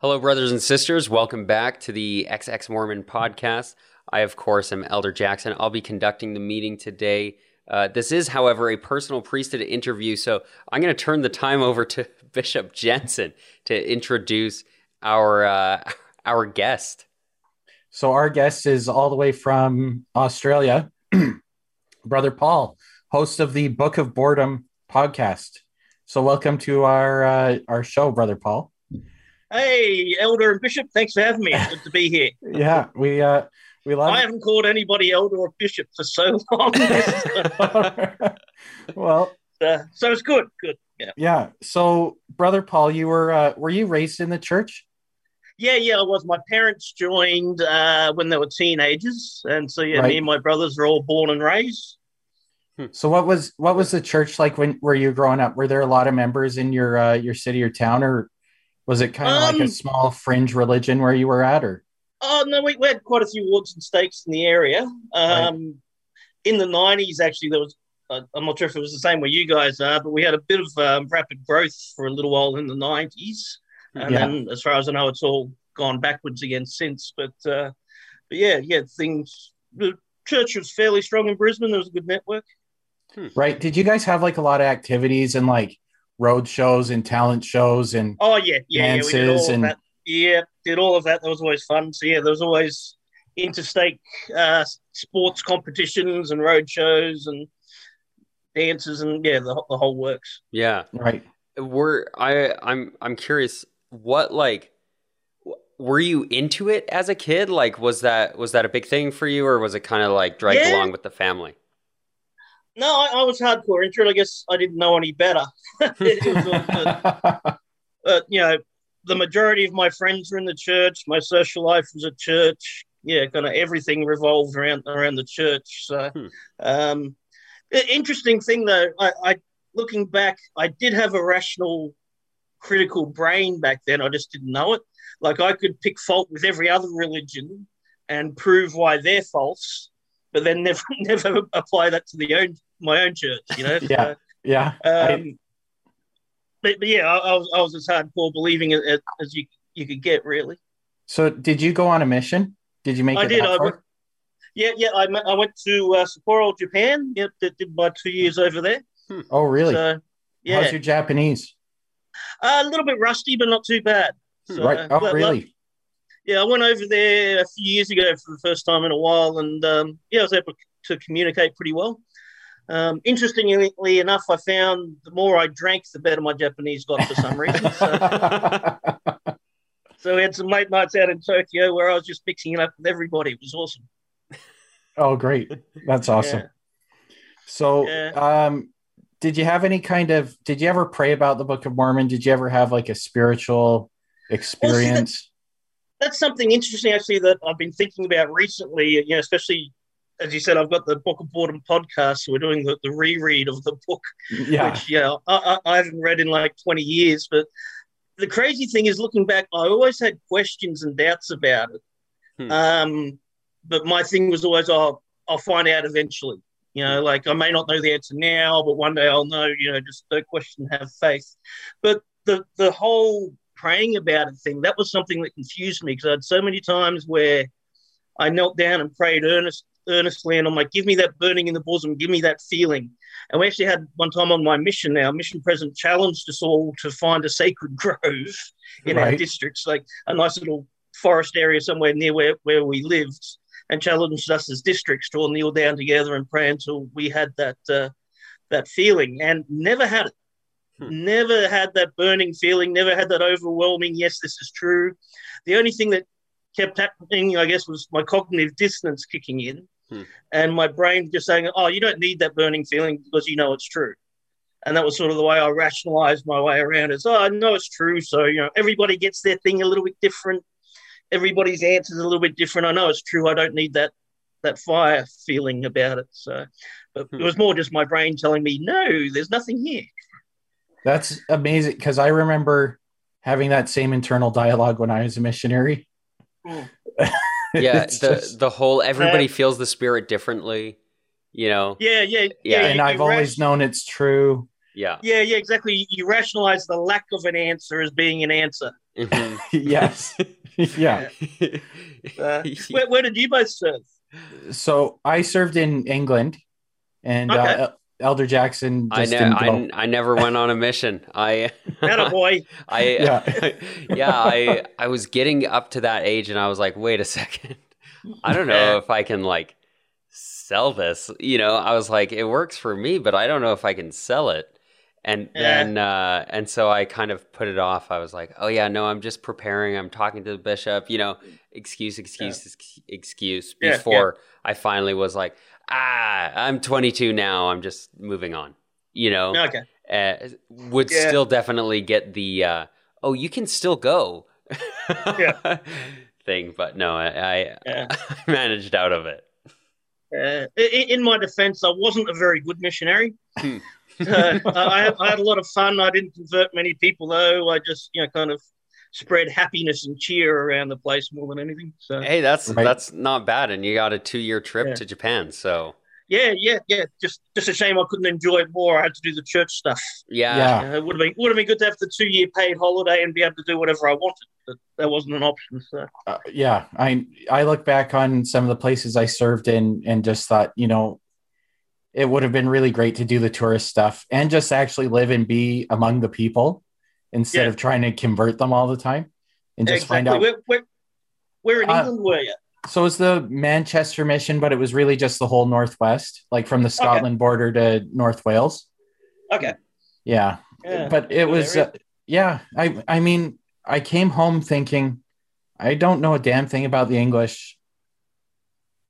Hello, brothers and sisters. Welcome back to the XX Mormon podcast. I, of course, am Elder Jaxxxon. I'll be conducting the meeting today. Uh, this is, however, a personal priesthood interview, so I'm going to turn the time over to Bishop Jensen to introduce our uh, our guest. So our guest is all the way from Australia, Brother Paul, host of the Book of Boredom podcast. So welcome to our uh, our show, Brother Paul. Hey, Elder and Bishop, thanks for having me. It's good to be here. yeah, we uh, we love. I haven't called anybody Elder or Bishop for so long. well, uh, so it's good. Good. Yeah. Yeah. So, Brother Paul, you were uh, were you raised in the church? Yeah, yeah, I was. My parents joined uh, when they were teenagers, and so yeah, Right. me and my brothers were all born and raised. So, what was what was the church like when were you growing up? Were there a lot of members in your uh, your city or town, or was it kind of like a Um, small fringe religion where you were at? Or Oh no, we, we had quite a few wards and stakes in the area. Um, In the nineties, actually, there was. Uh, I'm not sure if it was the same where you guys are, but we had a bit of um, rapid growth for a little while in the nineties, and Yeah. then, as far as I know, it's all gone backwards again since. But, uh, but yeah, yeah, things. The church was fairly strong in Brisbane. There was a good network. right? Did you guys have like a lot of activities and like road shows and talent shows and Oh yeah, yeah, yeah. We did Dances all and- of that. Yeah, did all of that. That was always fun. So yeah, there was always interstate uh, sports competitions and road shows and dances and yeah, the, the whole works. Yeah, right? we're I I'm I'm curious. What like were you into it as a kid? Like, was that was that a big thing for you, or was it kind of like dragged Yeah. along with the family? No, I, I was hardcore into it. I guess I didn't know any better. it was. But you know, the majority of my friends were in the church. My social life was at church. Yeah, kind of everything revolved around around the church. So, Hmm. um, interesting thing though, I, I looking back, I did have a rational, critical brain back then. I just didn't know it. Like I could pick fault with every other religion and prove why they're false, but then never never apply that to the own my own church. You know. Yeah. yeah, So, I- um, but, but yeah, I, I was I was as hardcore believing it as, as you you could get, really. so did you go on a mission? Did you make I it did, I went- Yeah, yeah. I, I went to uh, Sapporo, Japan. Yep, did, did my two years over there. Oh, really? So yeah, How's your Japanese? a little bit rusty, but not too bad. So, right. Oh, but- but- really? Yeah, I went over there a few years ago for the first time in a while, and um, yeah, I was able to communicate pretty well. Um, interestingly enough, I found the more I drank, the better my Japanese got for some reason. So, so we had some late nights out in Tokyo where I was just mixing it up with everybody. It was awesome. oh, great. That's awesome. Yeah. So, Yeah. um, did you have any kind of? Did you ever pray about the Book of Mormon? Did you ever have like a spiritual experience? That's something interesting, actually, that I've been thinking about recently. You know, especially as you said, I've got the Book of Boredom podcast, so we're doing the, the reread of the book. yeah. which yeah, I, I, I haven't read in like 20 years. But the crazy thing is, looking back, I always had questions and doubts about it. Hmm. Um, but my thing was always, oh, I'll find out eventually. You know, like I may not know the answer now, but one day I'll know. You know, just don't question, have faith. But the the whole praying about it thing that was something that confused me because I had so many times where I knelt down and prayed earnest, earnestly, and I'm like, give me that burning in the bosom, give me that feeling. And we actually had one time on my mission, our mission president challenged us all to find a sacred grove in our districts, like a nice little forest area somewhere near where, where we lived, and challenged us as districts to all kneel down together and pray until we had that uh, that feeling, and never had it. Hmm. Never had that burning feeling, never had that overwhelming, yes, this is true. The only thing that kept happening, I guess, was my cognitive dissonance kicking in Hmm. and my brain just saying, oh, you don't need that burning feeling because you know it's true. And that was sort of the way I rationalized my way around it. So I know it's true. So, you know, everybody gets their thing a little bit different. Everybody's answer is a little bit different. I know it's true. I don't need that that fire feeling about it. So, but Hmm. it was more just my brain telling me, no, there's nothing here. That's amazing because I remember having that same internal dialogue when I was a missionary. Mm. Yeah, the just- the whole everybody feels the spirit differently. You know. Yeah, yeah, Yeah. yeah. and you- I've you always rash- known it's true. Yeah. Yeah, yeah, exactly. You rationalize the lack of an answer as being an answer. Mhm. yes. yeah. Uh, where, where did you both serve? So I served in England, and Okay. uh, El- Elder Jaxxxon I, just ne- didn't. I, I never went on a mission. I Attaboy. I Yeah. yeah, I I was getting up to that age and I was like, wait a second. I don't know if I can like sell this. You know, I was like, it works for me, but I don't know if I can sell it. And Yeah. then uh and so I kind of put it off. I was like, oh yeah, no, I'm just preparing. I'm talking to the bishop, you know, excuse, excuse, ex- excuse Yeah, before I finally was like, ah, I'm 22 now. I'm just moving on. You know Okay. uh, would Yeah. still definitely get the uh, oh you can still go Yeah. thing but no I, I, Yeah. I managed out of it Uh, in, my defense, I wasn't a very good missionary. Hmm. uh, I, had, I had a lot of fun. I didn't convert many people, though. I just, you know, kind of spread happiness and cheer around the place more than anything. So, hey that's Right. that's not bad and you got a two year trip Yeah. to Japan so yeah, yeah, yeah. Just, just a shame I couldn't enjoy it more. I had to do the church stuff. yeah, Yeah. It would have been would have been good to have the two year paid holiday and be able to do whatever I wanted, but that wasn't an option. So, uh, yeah, I I look back on some of the places I served in and just thought, you know, it would have been really great to do the tourist stuff and just actually live and be among the people instead Yeah. of trying to convert them all the time and just exactly. find out. Where, where, where in Uh, England were you? So it was the Manchester mission, but it was really just the whole northwest, like from the Scotland border to North Wales. Okay. Yeah, Yeah. but it was uh, yeah. I I mean, I came home thinking I don't know a damn thing about the English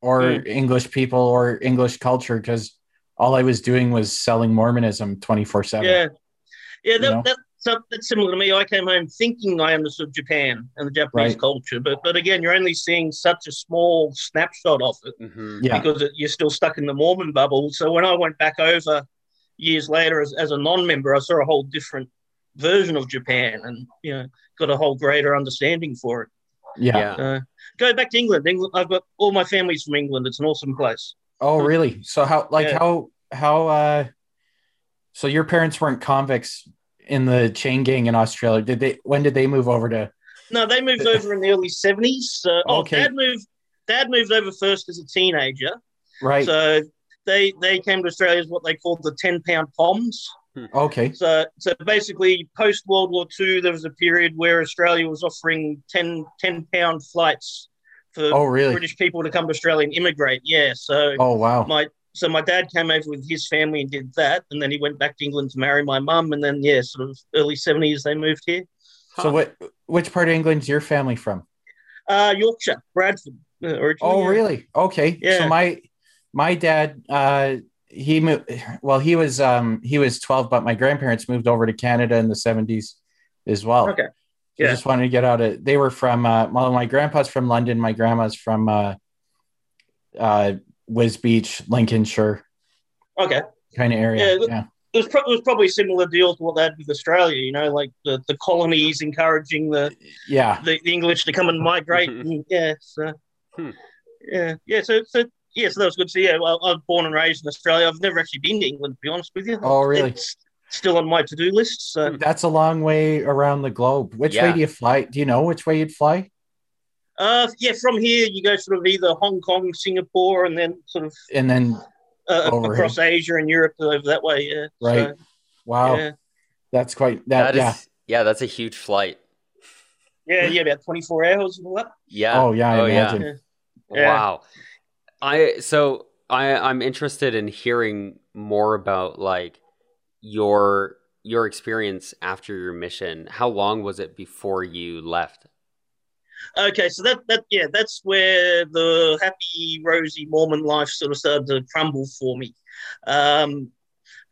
or Hmm. English people or English culture because all I was doing was selling Mormonism twenty four seven. Yeah, yeah. That, know? that, so that's similar to me. I came home thinking I understood Japan and the Japanese Right. culture, but but again, you're only seeing such a small snapshot of it hmm Yeah, because it, you're still stuck in the Mormon bubble. So when I went back over years later as, as a non-member, I saw a whole different version of Japan, and you know, got a whole greater understanding for it. yeah. yeah, Uh, go back to England. England. I've got all my family's from England. It's an awesome place. Oh, really? So how like Yeah. how how uh so your parents weren't convicts in the chain gang in Australia. Did they when did they move over to No, they moved over in the early seventies. Uh, oh, Okay. dad moved. Dad moved over first as a teenager. right? So they they came to Australia as what they called the ten pound poms. okay. So so basically, post World War II, there was a period where Australia was offering 10, 10 pound flights for Oh, really? British people to come to Australia and immigrate. Yeah. So Oh, wow. my so my dad came over with his family and did that, and then he went back to England to marry my mum, and then yeah, sort of early seventies they moved here. So what which part of England's your family from? Uh, Yorkshire, Bradford. uh, originally, Oh, really? Okay. Yeah. So my my dad uh he moved well he was um he was 12 but my grandparents moved over to Canada in the 70s as well. Okay. So Yeah. just wanted to get out of they were from uh well my grandpa's from London, my grandma's from uh uh Wisbech, Lincolnshire Okay. kind of area. Yeah, Yeah. It was, pro- it was probably a similar deal to what they had with Australia, you know, like the, the colonies encouraging the, Yeah. the, the English to come and migrate. And, yeah, so, Hmm. yeah, yeah. So, so, yeah, so that was good. So, yeah, well, I was born and raised in Australia. I've never actually been to England, to be honest with you. Oh, really? It's still on my to do list. So, That's a long way around the globe. Which way do you fly? Do you know which way you'd fly? Uh, yeah, from here, you go sort of either Hong Kong, Singapore, and then sort of And then uh, Over across Asia and Europe over that way. Yeah. Right. So, wow, yeah. that's quite that, That is yeah. yeah. that's a huge flight yeah, yeah, about 24 hours and yeah Oh yeah, I oh imagine. yeah Yeah. Wow. I so I I'm interested in hearing more about like your your experience after your mission. How long was it before you left? Okay, so that that yeah, that's where the happy, rosy Mormon life sort of started to crumble for me. Um,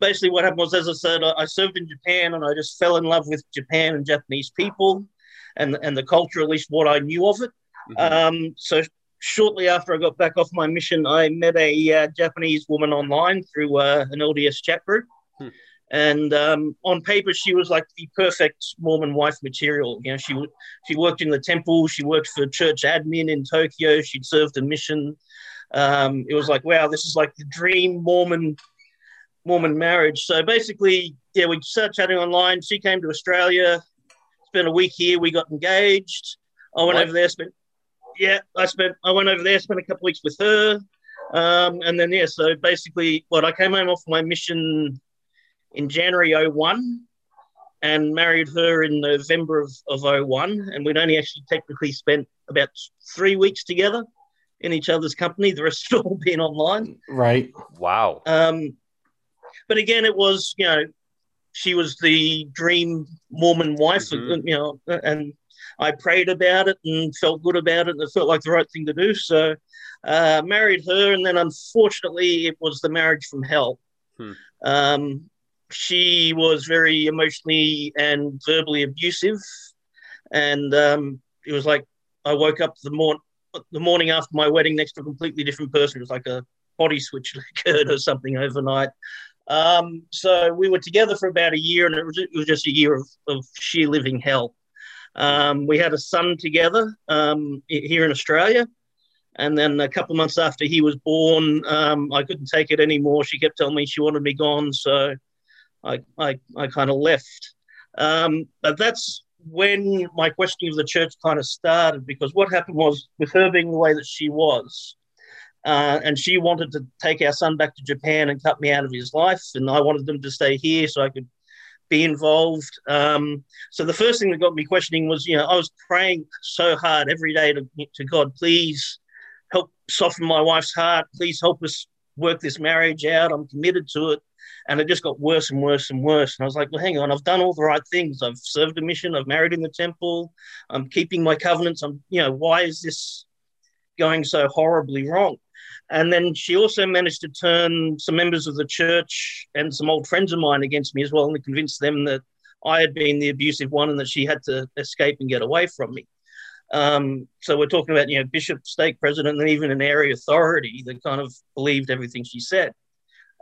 basically, what happened was, as I said, I, I served in Japan, and I just fell in love with Japan and Japanese people, and and the culture, at least what I knew of it. Mhm. Um, so shortly after I got back off my mission, I met a uh, Japanese woman online through uh, an LDS chat group. Hmm. And um, on paper, she was like the perfect Mormon wife material. You know, she she worked in the temple, she worked for church admin in Tokyo, she'd served a mission. Um, it was like, wow, this is like the dream Mormon Mormon marriage. So basically, yeah, we started chatting online. She came to Australia, spent a week here. We got engaged. I went What? over there, spent yeah, I spent I went over there, spent a couple weeks with her, um, and then yeah, so basically, what I came home off my mission in January 01 and married her in November of, of 01. And we'd only actually technically spent about three weeks together in each other's company. The rest had all been online. Right. Wow. Um, but again, it was, you know, she was the dream Mormon wife, Mhm. you know, and I prayed about it and felt good about it, and it felt like the right thing to do. So, uh, married her, and then unfortunately, it was the marriage from hell. Hmm. Um, she was very emotionally and verbally abusive, and um, it was like I woke up the morning the morning after my wedding next to a completely different person. It was like a body switch occurred or something overnight. Um, so we were together for about a year, and it was, it was just a year of, of sheer living hell. Um, we had a son together um, here in Australia. And then a couple of months after he was born, um, I couldn't take it anymore. She kept telling me she wanted me gone. So I, I, I kind of left. Um, but that's when my questioning of the church kind of started because what happened was, with her being the way that she was, uh, and she wanted to take our son back to Japan and cut me out of his life, and I wanted them to stay here so I could be involved. Um, so the first thing that got me questioning was, you know, I was praying so hard every day to, to God, please help soften my wife's heart. Please help us work this marriage out. I'm committed to it. And it just got worse and worse and worse. And I was like, well, hang on, I've done all the right things. I've served a mission. I've married in the temple. I'm keeping my covenants. I'm, you know, why is this going so horribly wrong? And then she also managed to turn some members of the church and some old friends of mine against me as well and convince them that I had been the abusive one and that she had to escape and get away from me. Um, so we're talking about, you know, bishop, stake president, and even an area authority that kind of believed everything she said.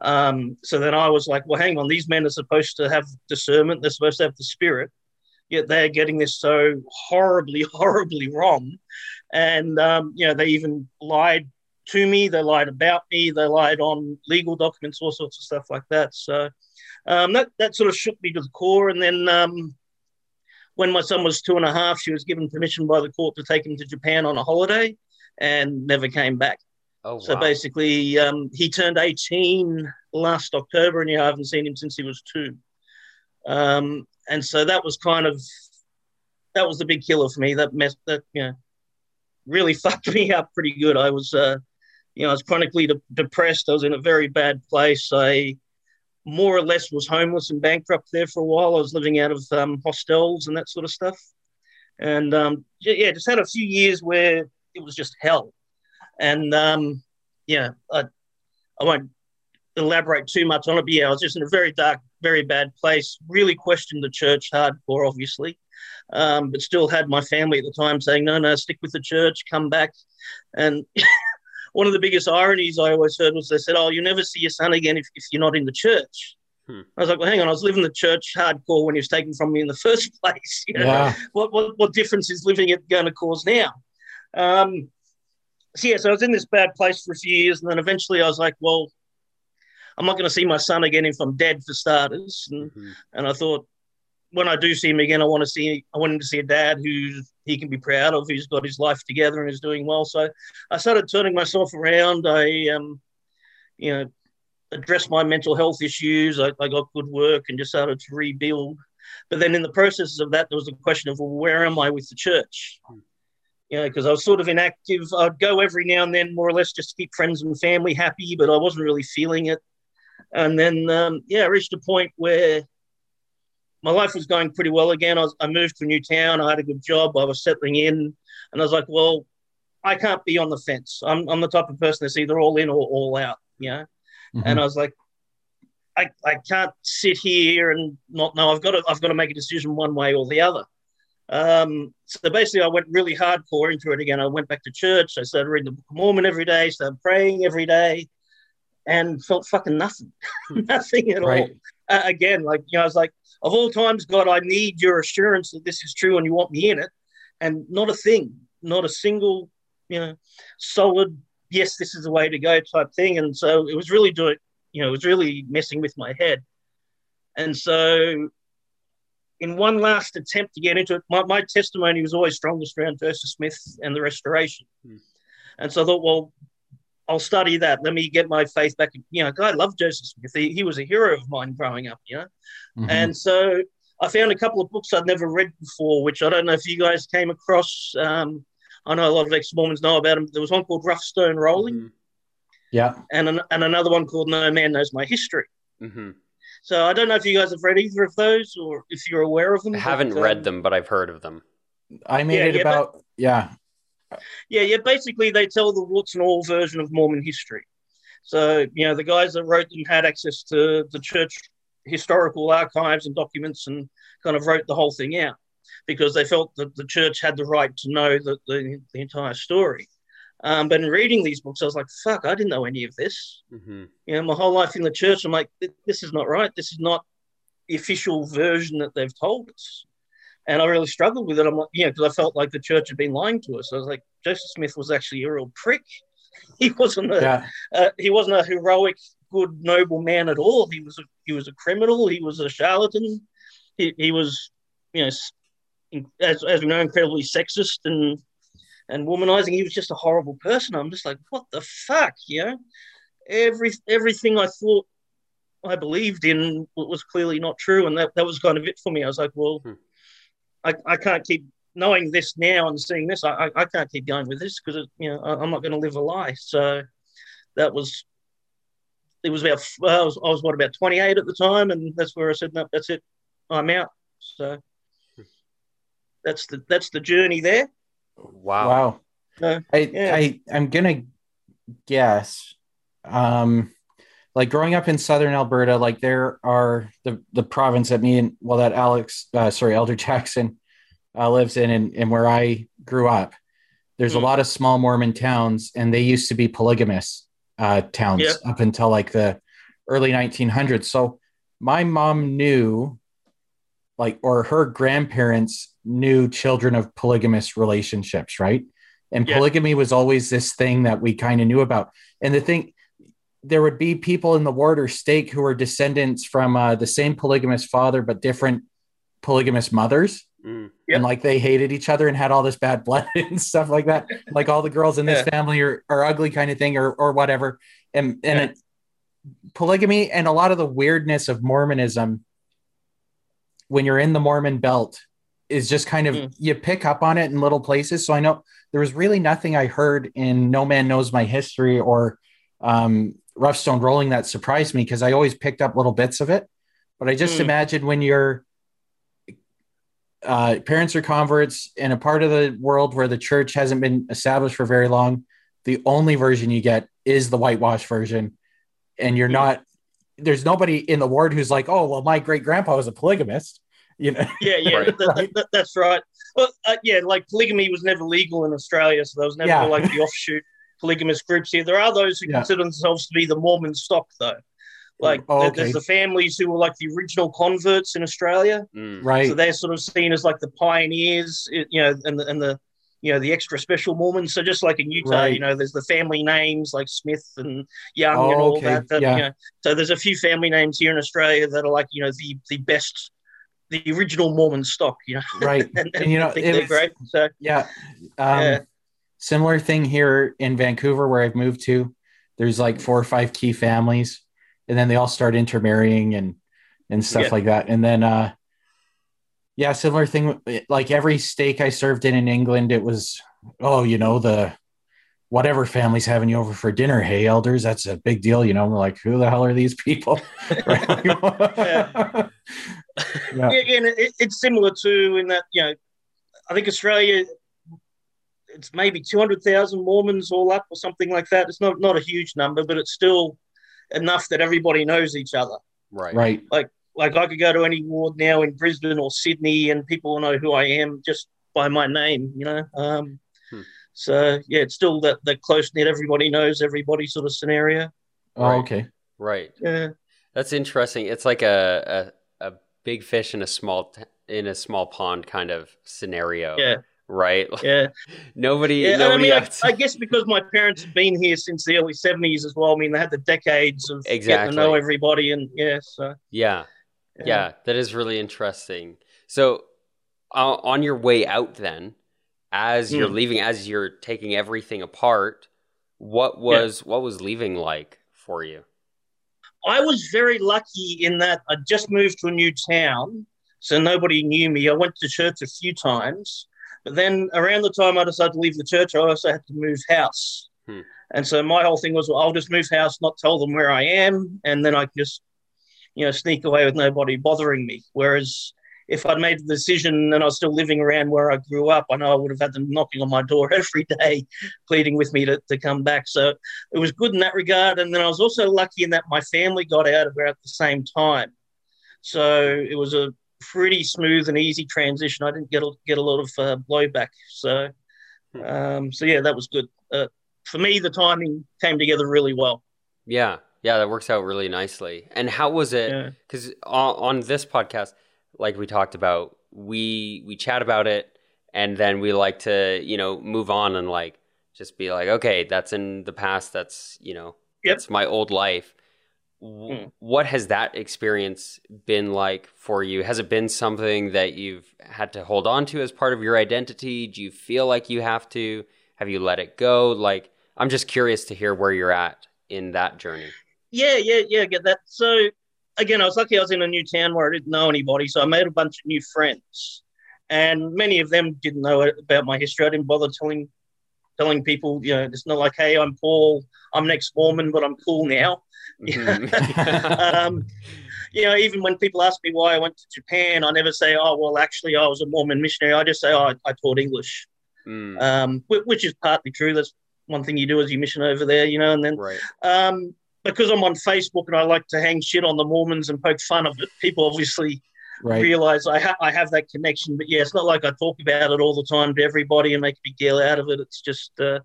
Um, so then I was like, well, hang on, these men are supposed to have discernment, they're supposed to have the spirit, yet they're getting this so horribly, horribly wrong. And, um, you know, they even lied to me, they lied about me, they lied on legal documents, all sorts of stuff like that. So um, that, that sort of shook me to the core. And then um, when my son was two and a half, she was given permission by the court to take him to Japan on a holiday and never came back. Oh, So wow. basically, um, he turned 18 last October, and you know, I haven't seen him since he was two. Um, and so that was kind of that was the big killer for me. That mess that you know really fucked me up pretty good. I was uh, you know I was chronically de- depressed. I was in a very bad place. I more or less was homeless and bankrupt there for a while. I was living out of um, hostels and that sort of stuff. And um, yeah, yeah, just had a few years where it was just hell. And um, yeah, I, I won't elaborate too much on it, but yeah, I was just in a very dark, very bad place. Really questioned the church hardcore, obviously, um, but still had my family at the time saying, no, no, stick with the church, come back. And one of the biggest ironies I always heard was they said, oh, you'll never see your son again if, if you're not in the church. Hmm. I was like, well, hang on, I was living the church hardcore when he was taken from me in the first place. You know? Yeah. what, what what difference is living it going to cause now? Um, so yeah, so I was in this bad place for a few years, and then eventually I was like, well, I'm not going to see my son again if I'm dead, for starters. And Mhm. and I thought, when I do see him again, I want to see I want him to see a dad who he can be proud of, who's got his life together and is doing well. So I started turning myself around. I um, you know, addressed my mental health issues. I, I got good work and just started to rebuild. But then in the process of that, there was a question of, well, where am I with the church? You know, because I was sort of inactive. I'd go every now and then, more or less, just to keep friends and family happy, but I wasn't really feeling it. And then, um, yeah, I reached a point where my life was going pretty well again. I, was, I moved to a new town. I had a good job. I was settling in. And I was like, well, I can't be on the fence. I'm, I'm the type of person that's either all in or all out, you know? Mhm. and I was like, I, I can't sit here and not know. I've got to I've got to make a decision one way or the other. Um, so basically, I went really hardcore into it again. I went back to church. I started reading the Book of Mormon every day. Started praying every day, and felt fucking nothing, nothing at Right. all. Uh, again, like you know, I was like, of all times, God, I need your assurance that this is true and you want me in it, and not a thing, not a single, you know, solid yes, this is the way to go type thing. And so it was really doing you know, it was really messing with my head. And so, in one last attempt to get into it, my, my testimony was always strongest around Joseph Smith and the Restoration. Hmm. And so I thought, well, I'll study that. Let me get my faith back. You know, I love Joseph Smith. He, he was a hero of mine growing up, you know. Mhm. And so I found a couple of books I'd never read before, which I don't know if you guys came across. Um, I know a lot of ex Mormons know about them. There was one called Rough Stone Rolling, Mhm. yeah, and an, and another one called No Man Knows My History. Mhm. So I don't know if you guys have read either of those or if you're aware of them. I haven't but, read um, them, but I've heard of them. I made Yeah, it yeah, but- about yeah, Yeah, yeah. Basically, they tell the warts and all version of Mormon history. So you know, the guys that wrote them had access to the church historical archives and documents, and kind of wrote the whole thing out because they felt that the church had the right to know the, the, the entire story. Um, but in reading these books, I was like, "Fuck, I didn't know any of this." Mhm. You know, my whole life in the church, I'm like, "This is not right. This is not the official version that they've told us." And I really struggled with it. I'm like, you know, because I felt like the church had been lying to us. I was like, Joseph Smith was actually a real prick. He wasn't a yeah, uh, he wasn't a heroic, good, noble man at all. He was a, he was a criminal. He was a charlatan. He, he was, you know, as, as we know, incredibly sexist and and womanizing. He was just a horrible person. I'm just like, what the fuck, you know? Every everything I thought I believed in was clearly not true, and that, that was kind of it for me. I was like, well, Hmm. I, I can't keep knowing this now and seeing this. I, I, can't keep going with this because you know I, I'm not going to live a lie. So that was it was about I was, I was what about 28 at the time, and that's where I said no, that's it, I'm out. So that's the that's the journey there. Wow. wow. Uh, I, yeah. I I'm gonna guess. Um, like growing up in southern Alberta, like there are the the province that me and well that Alex, uh, sorry, Elder Jaxxxon uh, lives in, and, and where I grew up. There's a Hmm. lot of small Mormon towns, and they used to be polygamous uh, towns Yeah. up until like the early 1900s. So my mom knew, like, or her grandparents knew children of polygamous relationships, right? And Yeah. polygamy was always this thing that we kind of knew about. And the thing, there would be people in the ward or stake who were descendants from uh, the same polygamous father, but different polygamous mothers. Mm. Yep. And like they hated each other and had all this bad blood and stuff like that. Like all the girls in this Yeah. family are, are ugly kind of thing or, or whatever. And, and Yeah. it, polygamy and a lot of the weirdness of Mormonism when you're in the Mormon belt is just kind of Mm. you pick up on it in little places. So I know there was really nothing I heard in No Man Knows My History or um, Rough Stone Rolling that surprised me because I always picked up little bits of it. But I just Mm. imagine when you're uh, parents are converts in a part of the world where the church hasn't been established for very long, the only version you get is the whitewash version. And you're Mm. not, there's nobody in the ward who's like, oh, well, my great grandpa was a polygamist. You know, Yeah, yeah, Right. that- that- that- that's right. Well, uh, yeah, like polygamy was never legal in Australia, so there was never Yeah. like the offshoot polygamous groups here. There are those who Yeah. consider themselves to be the Mormon stock, though. Like, Oh, okay. there's the families who were like the original converts in Australia, Mm. right? so they're sort of seen as like the pioneers, you know, and the, and the you know the extra special Mormons. So just like in Utah, Right. you know, there's the family names like Smith and Young Oh, and all okay. that. that Yeah. you know, so there's a few family names here in Australia that are like you know the the best, the original Mormon stock. You know, right. and, And, you know, I think it they're great. So Yeah. Um, Yeah. Similar thing here in Vancouver, where I've moved to. There's like four or five key families, and then they all start intermarrying and and stuff Yeah. like that. And then, uh, yeah, similar thing. Like every stake I served in in England, it was, oh, you know, the whatever family's having you over for dinner. Hey, elders, that's a big deal. You know, we're like, who the hell are these people? yeah. yeah, yeah, and it, it's similar to in that you know, I think Australia. It's maybe two hundred thousand Mormons all up, or something like that. It's not not a huge number, but it's still enough that everybody knows each other. Right. Right. Like I could go to any ward now in Brisbane or Sydney, and people will know who I am just by my name. You know. Um, Hmm. So yeah, it's still that that close knit. Everybody knows everybody sort of scenario. Oh, Right. okay. Right. Yeah. That's interesting. It's like a, a, a big fish in a small t- in a small pond kind of scenario. Yeah. right? Yeah, nobody. yeah. nobody I mean, else- I, I guess because my parents have been here since the early '70s as well. I mean, they had the decades of getting to know everybody, and yeah, so yeah, yeah, that is really interesting. So, uh, on your way out, then, as you're Hmm. leaving, as you're taking everything apart, what was what was leaving like for you? I was very lucky in that I just moved to a new town, so nobody knew me. I went to church a few times, but then around the time I decided to leave the church, I also had to move house. Hmm. And so my whole thing was, well, I'll just move house, not tell them where I am, and then I can just, you know, sneak away with nobody bothering me. Whereas if I'd made the decision and I was still living around where I grew up, I know I would have had them knocking on my door every day, pleading with me to, to come back. So it was good in that regard. And then I was also lucky in that my family got out about at the same time. So it was a pretty smooth and easy transition. I didn't get a, get a lot of uh, blowback. So, um, so yeah, that was good. Uh, for me, the timing came together really well. Yeah, yeah, that works out really nicely. And how was it? Yeah. Because on, on this podcast, like we talked about, we we chat about it, and then we like to you know move on and like just be like, okay, that's in the past. That's you know, Yep. that's my old life. Hmm. What has that experience been like for you? Has it been something that you've had to hold on to as part of your identity? Do you feel like you have to? Have you let it go? Like, I'm just curious to hear where you're at in that journey. Yeah, yeah, yeah, get that. So again, I was lucky I was in a new town where I didn't know anybody, so I made a bunch of new friends. And many of them didn't know about my history. I didn't bother telling telling people, you know, it's not like, hey, I'm Paul, I'm an ex-Mormon, but I'm cool now. Mhm. um, you know, even when people ask me why I went to Japan, I never say, oh, well, actually, I was a Mormon missionary. I just say, oh, I, I taught English, Mm, um, which is partly true. That's one thing you do as you mission over there, you know, and then right. um, because I'm on Facebook and I like to hang shit on the Mormons and poke fun of it, people obviously Right. realize I, ha- I have that connection. But yeah, it's not like I talk about it all the time to everybody and make a big deal out of it. It's just, uh,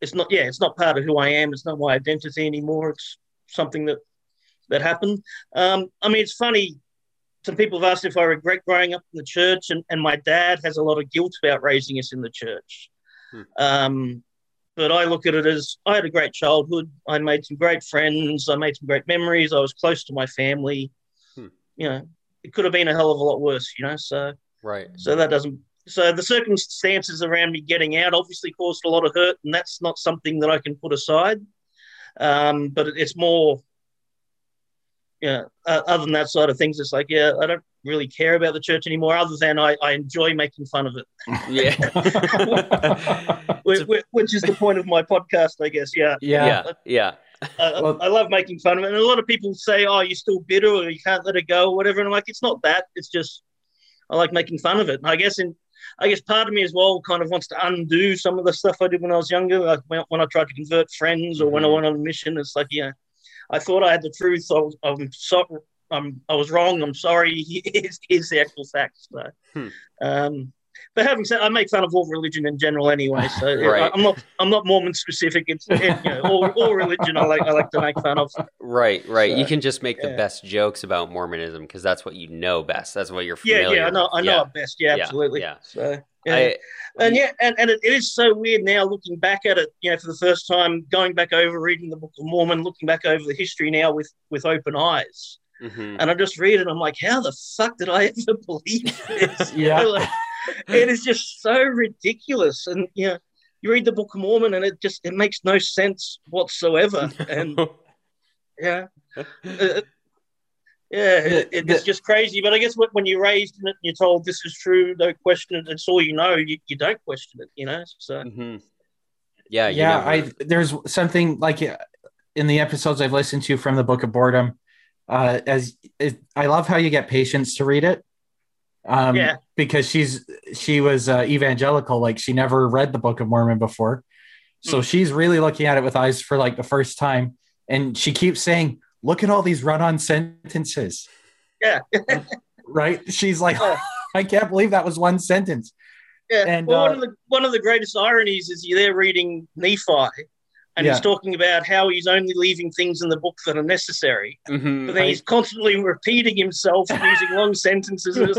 it's not, yeah, it's not part of who I am. It's not my identity anymore. It's something that that happened. Um, I mean, it's funny. Some people have asked if I regret growing up in the church, and, and my dad has a lot of guilt about raising us in the church. Hmm. Um, but I look at it as I had a great childhood. I made some great friends. I made some great memories. I was close to my family. Hmm. You know, it could have been a hell of a lot worse. You know, so Right. so that doesn't. So the circumstances around me getting out obviously caused a lot of hurt, and that's not something that I can put aside. Um, but it's more, yeah. Uh, other than that side of things, it's like, yeah, I don't really care about the church anymore. Other than I, I enjoy making fun of it, Yeah. which, which is the point of my podcast, I guess. Yeah. yeah. yeah. Yeah. Uh, Well- I love making fun of it. And a lot of people say, "Oh, you're still bitter, or you can't let it go, or whatever." And I'm like, "It's not that. It's just I like making fun of it." And I guess in I guess part of me as well kind of wants to undo some of the stuff I did when I was younger, like when, when I tried to convert friends or when I Mhm. went on a mission. It's like, yeah, I thought I had the truth. I was, I'm sorry. I'm, I was wrong. I'm sorry. Here's, here's the actual facts. So, Hmm. um, but having said, I make fun of all religion in general anyway. So Right. I'm not, I'm not Mormon specific. It's you know, all, all religion. I like, I like to make fun of. Right. Right. you can just make the best jokes about Mormonism because that's what you know best. That's what you're Yeah, familiar yeah, yeah. I know. I know Yeah. it best. Yeah, Yeah, absolutely. yeah. So, yeah. I, and yeah, and, and it is so weird now looking back at it, you know, for the first time, going back over reading the Book of Mormon, looking back over the history now with with open eyes. Mhm. And I just read it, I'm like, how the fuck did I ever believe this? Yeah. like, it is just so ridiculous. And you know, you read the Book of Mormon and it just it makes no sense whatsoever. And yeah. Uh, yeah, it, it- it's just crazy. But I guess when, when you're raised in it and you're told this is true, don't question it, it's all you know, you, you don't question it, you know? So, Mhm. Yeah. yeah never- i there's something like uh, in the episodes i've listened to from the book of boredom uh as it, i love how you get Patience to read it um Yeah. because she's she was uh, evangelical like she never read the book of mormon before so Mm. she's really looking at it with eyes for like the first time and she keeps saying look at all these run-on sentences yeah. right she's like i can't believe that was one sentence Yeah. And, well, uh, one, of the, one of the greatest ironies is you're there reading Nephi and Yeah. he's talking about how he's only leaving things in the book that are necessary. Mhm. But then he's constantly repeating himself using long sentences.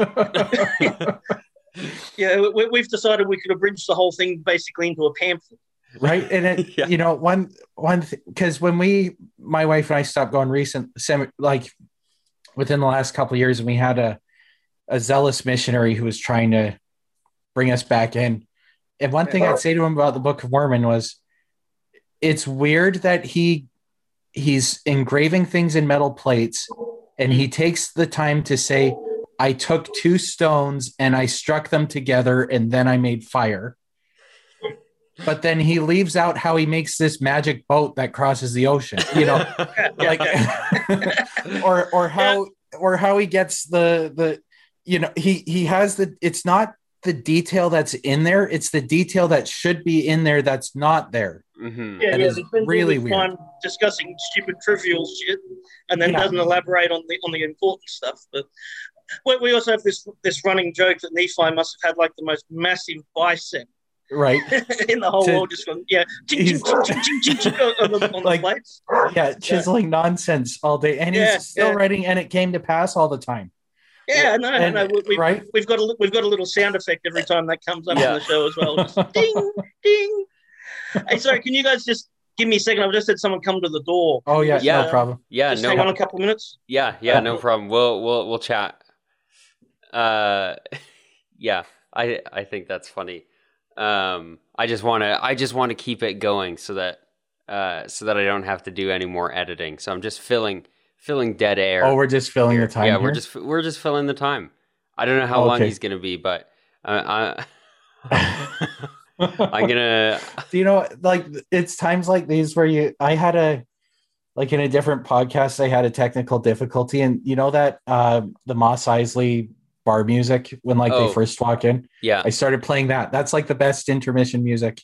Yeah, we, we've decided we could abridge the whole thing basically into a pamphlet. right and it Yeah. you know one one because when we my wife and i stopped going recent sem- like within the last couple of years and we had a a zealous missionary who was trying to bring us back in and one thing i'd say to him about the book of mormon was it's weird that he he's engraving things in metal plates and he takes the time to say i took two stones and i struck them together and then i made fire. But then he leaves out how he makes this magic boat that crosses the ocean you know? Like or or how or how he gets the the you know he he has the it's not the detail that's in there it's the detail that should be in there that's not there hmm Yeah, That yeah, is he spends all really time discussing stupid, trivial shit, and then Yeah. doesn't elaborate on the on the important stuff. But we, we also have this this running joke that Nephi must have had like the most massive bicep right in the whole To- world, just going yeah, on the, the plates. yeah chiseling nonsense all day and he's still writing and it came to pass all the time Yeah, no, And- no. We, we've, right we've got a we've got a little sound effect every time that comes up on the show as well. Just ding, ding. Hey, sorry, can you guys just give me a second? I've just had someone come to the door. oh yeah, Yeah. no problem Yeah, Just no, hang on a couple of minutes. yeah, yeah, no problem. We'll we'll we'll chat. Uh, yeah, I I think that's funny. Um, I just want to I just want to keep it going so that uh so that I don't have to do any more editing. So I'm just filling filling dead air. oh we're just filling the time yeah, here. we're just we're just filling the time. I don't know how long he's gonna be, but uh, I I'm gonna you know like it's times like these where you I had a like in a different podcast I had a technical difficulty and you know that uh the Mos Eisley bar music when like Oh. they first walk in yeah I started playing that that's like the best intermission music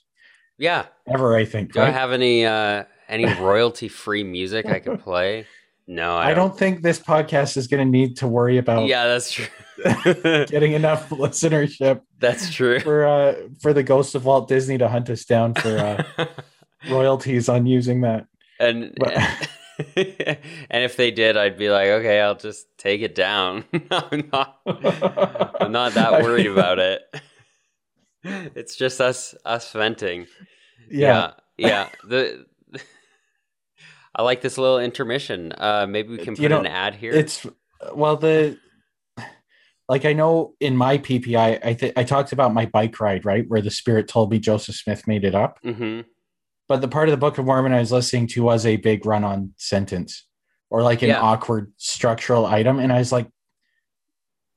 yeah. ever I think Do I have any uh any royalty free music I can play? No, I, I don't think this podcast is going to need to worry about Yeah, that's true. getting enough listenership that's true. for uh for the ghost of Walt Disney to hunt us down for uh royalties on using that and But- and if they did, I'd be like, okay, I'll just take it down. I'm not I'm not that worried about it. It's just us us venting. yeah. yeah, yeah. The I like this little intermission. Uh, maybe we can You put know, an ad here. It's well the like I know in my PPI I think I talked about my bike ride right where the spirit told me Joseph Smith made it up, hmm but the part of the Book of Mormon I was listening to was a big run-on sentence or like an Yeah. awkward structural item, and I was like,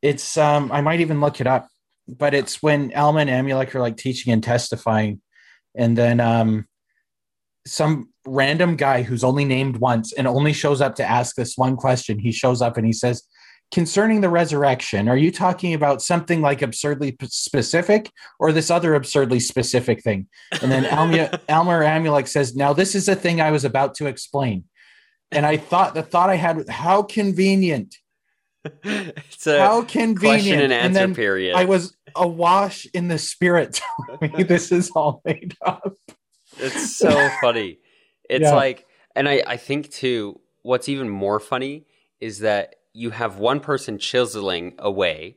it's um I might even look it up, but it's when Alma and Amulek are like teaching and testifying, and then um some random guy who's only named once and only shows up to ask this one question. He shows up and he says, Concerning the resurrection, are you talking about something like absurdly specific or this other absurdly specific thing? And then Alma, Alma Amulek says, Now, this is the thing I was about to explain. And I thought the thought I had, how convenient. it's a How convenient. question and answer then period. I was awash in the spirit this is all made up. It's so funny. It's Yeah. like, and I, I think too, what's even more funny is that you have one person chiseling away,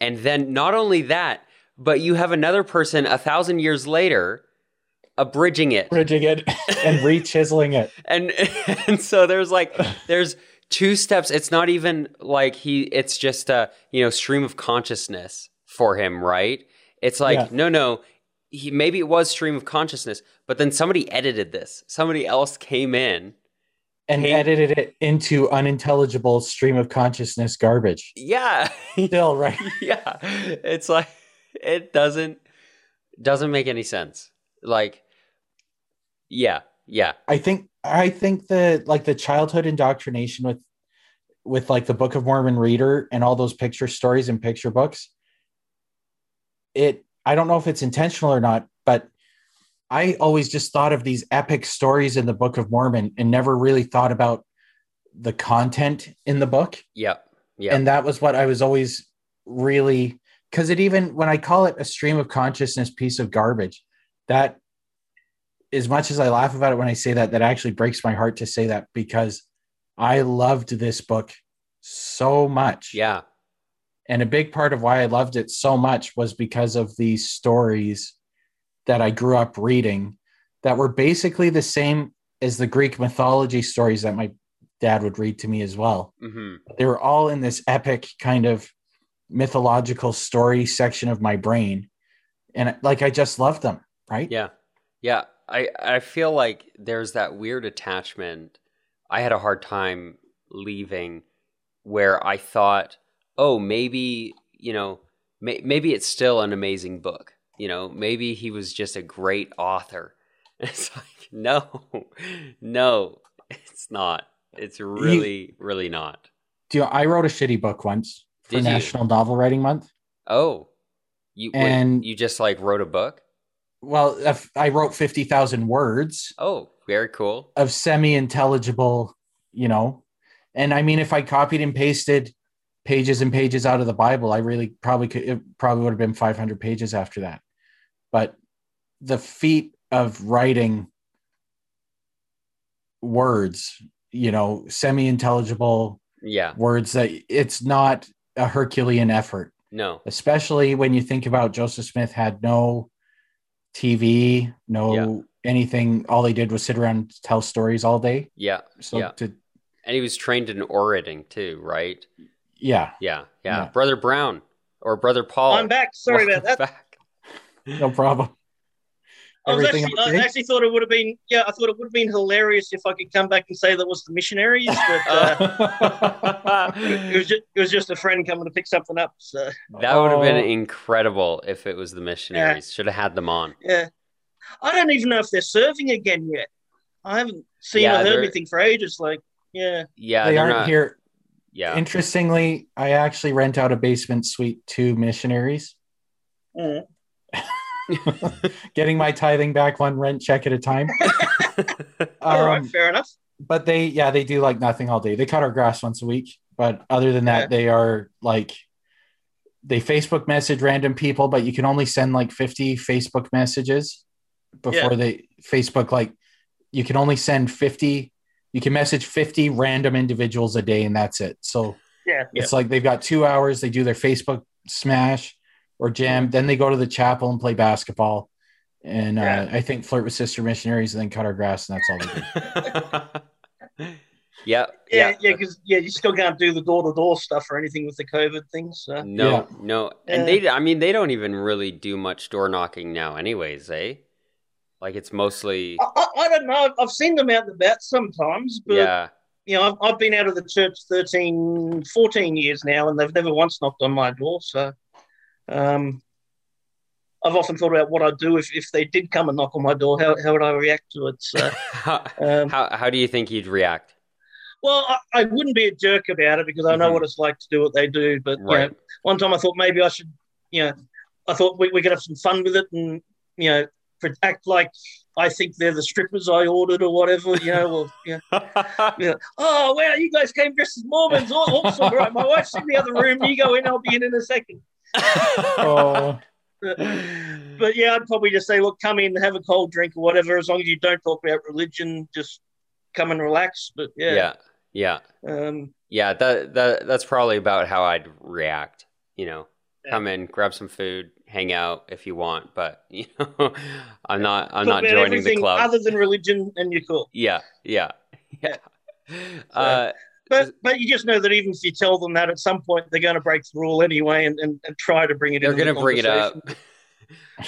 and then not only that, but you have another person a thousand years later abridging it. Bridging it and re chiseling it. And and so there's like there's two steps. It's not even like he it's just a, you know, stream of consciousness for him, right? It's like, Yeah. no, no, he maybe it was stream of consciousness, but then somebody edited this. Somebody else came in. And Hey. edited it into unintelligible stream of consciousness garbage. Yeah. Still, right? yeah. It's like it doesn't doesn't make any sense. Like yeah, yeah. I think I think the like the childhood indoctrination with with like the Book of Mormon reader and all those picture stories and picture books. It I don't know if it's intentional or not, I always just thought of these epic stories in the Book of Mormon and never really thought about the content in the book. Yeah. Yeah. and that was what i was always really because it even when i call it a stream of consciousness piece of garbage that as much as i laugh about it when i say that that actually breaks my heart to say that because i loved this book so much yeah. And a big part of why I loved it so much was because of these stories that I grew up reading that were basically the same as the Greek mythology stories that my dad would read to me as well. hmm They were all in this epic kind of mythological story section of my brain. And like I just loved them, right? Yeah. Yeah. I, I feel like there's that weird attachment. I had a hard time leaving where I thought, oh, maybe, you know, may, maybe it's still an amazing book. You know, maybe he was just a great author. It's like, no, no, it's not. It's really, really not. Do you, I wrote a shitty book once for Did you? National Novel Writing Month. Oh, you wait, And- you just like wrote a book? Well, I wrote 50,000 words Oh, very cool. of semi intelligible, you know. And I mean, if I copied and pasted pages and pages out of the Bible, I really probably could, it probably would have been 500 pages after that. But the feat of writing words, you know, semi intelligible Yeah. words that it's not a Herculean effort, No. especially when you think about Joseph Smith had no TV, no anything. All they did was sit around and tell stories all day. Yeah. So Yeah. to And he was trained in orating too, right? yeah, Yeah. Yeah. Yeah. Brother Brown or Brother Paul. I'm back. Sorry about Welcome that. Back. no problem. I was Everything actually, I actually thought it would have been, yeah, I thought it would have been hilarious if I could come back and say that was the missionaries, but uh, it was just, it was just a friend coming to pick something up. So That would have been Oh. incredible if it was the missionaries. Should have had them on. yeah, I don't even know if they're serving again yet. I haven't seen Yeah, or heard anything for ages. Like, yeah, Yeah, they they're aren't not here. Yeah. Interestingly, I actually rent out a basement suite to missionaries, Mm. getting my tithing back one rent check at a time. all right, Um, fair enough. but they, yeah, they do like nothing all day. They cut our grass once a week, but other than that, Yeah. they are like they Facebook message random people, but you can only send like 50 Facebook messages before Yeah. they Facebook like you can only send 50 you can message 50 random individuals a day and that's it. So Yeah, yeah, it's like they've got two hours. They do their Facebook smash or jam. Then they go to the chapel and play basketball. And uh, Yeah. I think flirt with sister missionaries and then cut our grass. And that's all they do. yeah. yeah, Yeah. yeah, because yeah, you still can't do the door to door stuff or anything with the COVID thing. So No, Yeah. no. And Yeah. they I mean they don't even really do much door knocking now anyways, eh? Like it's mostly I, I, I don't know. I've seen them out and about sometimes, but yeah. you know, I've, I've been out of the church 13, 14 years now, and they've never once knocked on my door. So, um, I've often thought about what I'd do if, if they did come and knock on my door. How, how would I react to it? So, how, um, how how do you think you'd react? well, I, I wouldn't be a jerk about it because I know Mhm. what it's like to do what they do. But you know, one time I thought maybe I should, you know, I thought we, we could have some fun with it and, you know, act like I think they're the strippers I ordered or whatever, you know, or, you know, Yeah. Oh wow, you guys came dressed as Mormons. Oh, awesome. Right, my wife's in the other room. You go in, I'll be in in a second. Oh, But, but yeah, I'd probably just say, look, come in, have a cold drink or whatever. As long as you don't talk about religion, just come and relax. But yeah. yeah, Yeah. um, Yeah, that that that's probably about how I'd react. You know, Yeah. come in, grab some food, hang out if you want, but you know, I'm not I'm talk not joining the club. other than religion, and you're cool. yeah, yeah, yeah. Yeah. Uh, But but you just know that even if you tell them that, at some point they're going to break the rule anyway, and, and, and try to bring it. they're gonna the bring it up. Yeah.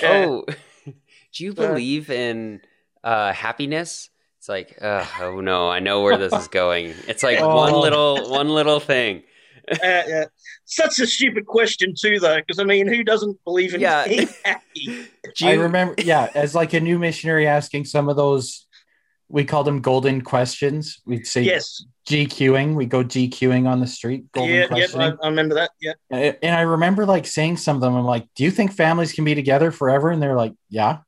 Oh, do you Uh, believe in uh, happiness? It's like, uh, oh no, I know where this is going. It's like one Oh. little one little thing. Uh, yeah. Such a stupid question too, though, because I mean, who doesn't believe in Yeah. being happy? Do I you- remember, yeah, as like a new missionary asking some of those, we called them golden questions. We'd say Yes. GQing. We go GQing on the street. Golden Yeah. Yep. I, I remember that. Yeah. And and I remember like saying some of them. I'm like, "Do you think families can be together forever?" And they're like, "Yeah."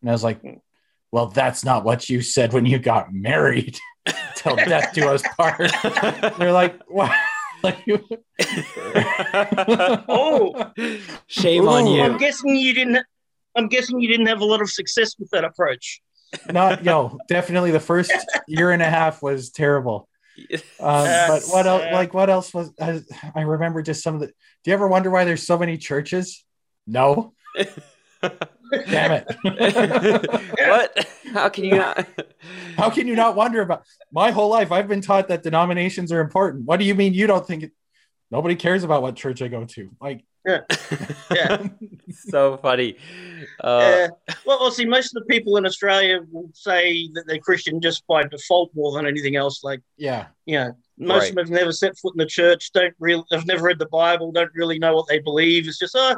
And I was like, "Well, that's not what you said when you got married. Till death do us part." they're like, "What?" Oh. Shame on you. I'm guessing you didn't. I'm guessing you didn't have a lot of success with that approach. Not yo. Definitely, the first year and a half was terrible. Um, but what else? Like what else was? I, I remember just some of the. Do you ever wonder why there's so many churches? No. Damn it! what? How can you not? How can you not wonder about? My whole life, I've been taught that denominations are important. What do you mean you don't think? It, nobody cares about what church I go to. Like, Yeah. Yeah. so funny. Uh, Yeah. well, well, see, most of the people in Australia will say that they're Christian just by default more than anything else. Like, yeah, you know, most Right. of them have never set foot in the church, don't really, have never read the Bible, don't really know what they believe. It's just, oh,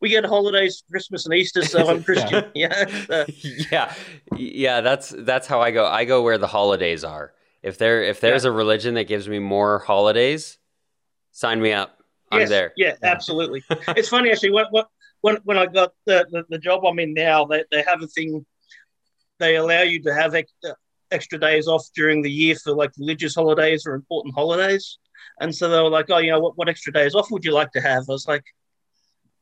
we get holidays, Christmas and Easter, so I'm Christian. yeah. So, yeah, yeah. That's that's how I go. I go where the holidays are. If there if there's a religion that gives me more holidays, sign me up. I'm yes, there. Yeah, absolutely. it's funny actually. When when when I got the, the, the job I'm in now, they, they have a thing. They allow you to have extra, extra days off during the year for like religious holidays or important holidays. And so they were like, "Oh, you know, what, what extra days off would you like to have?" I was like,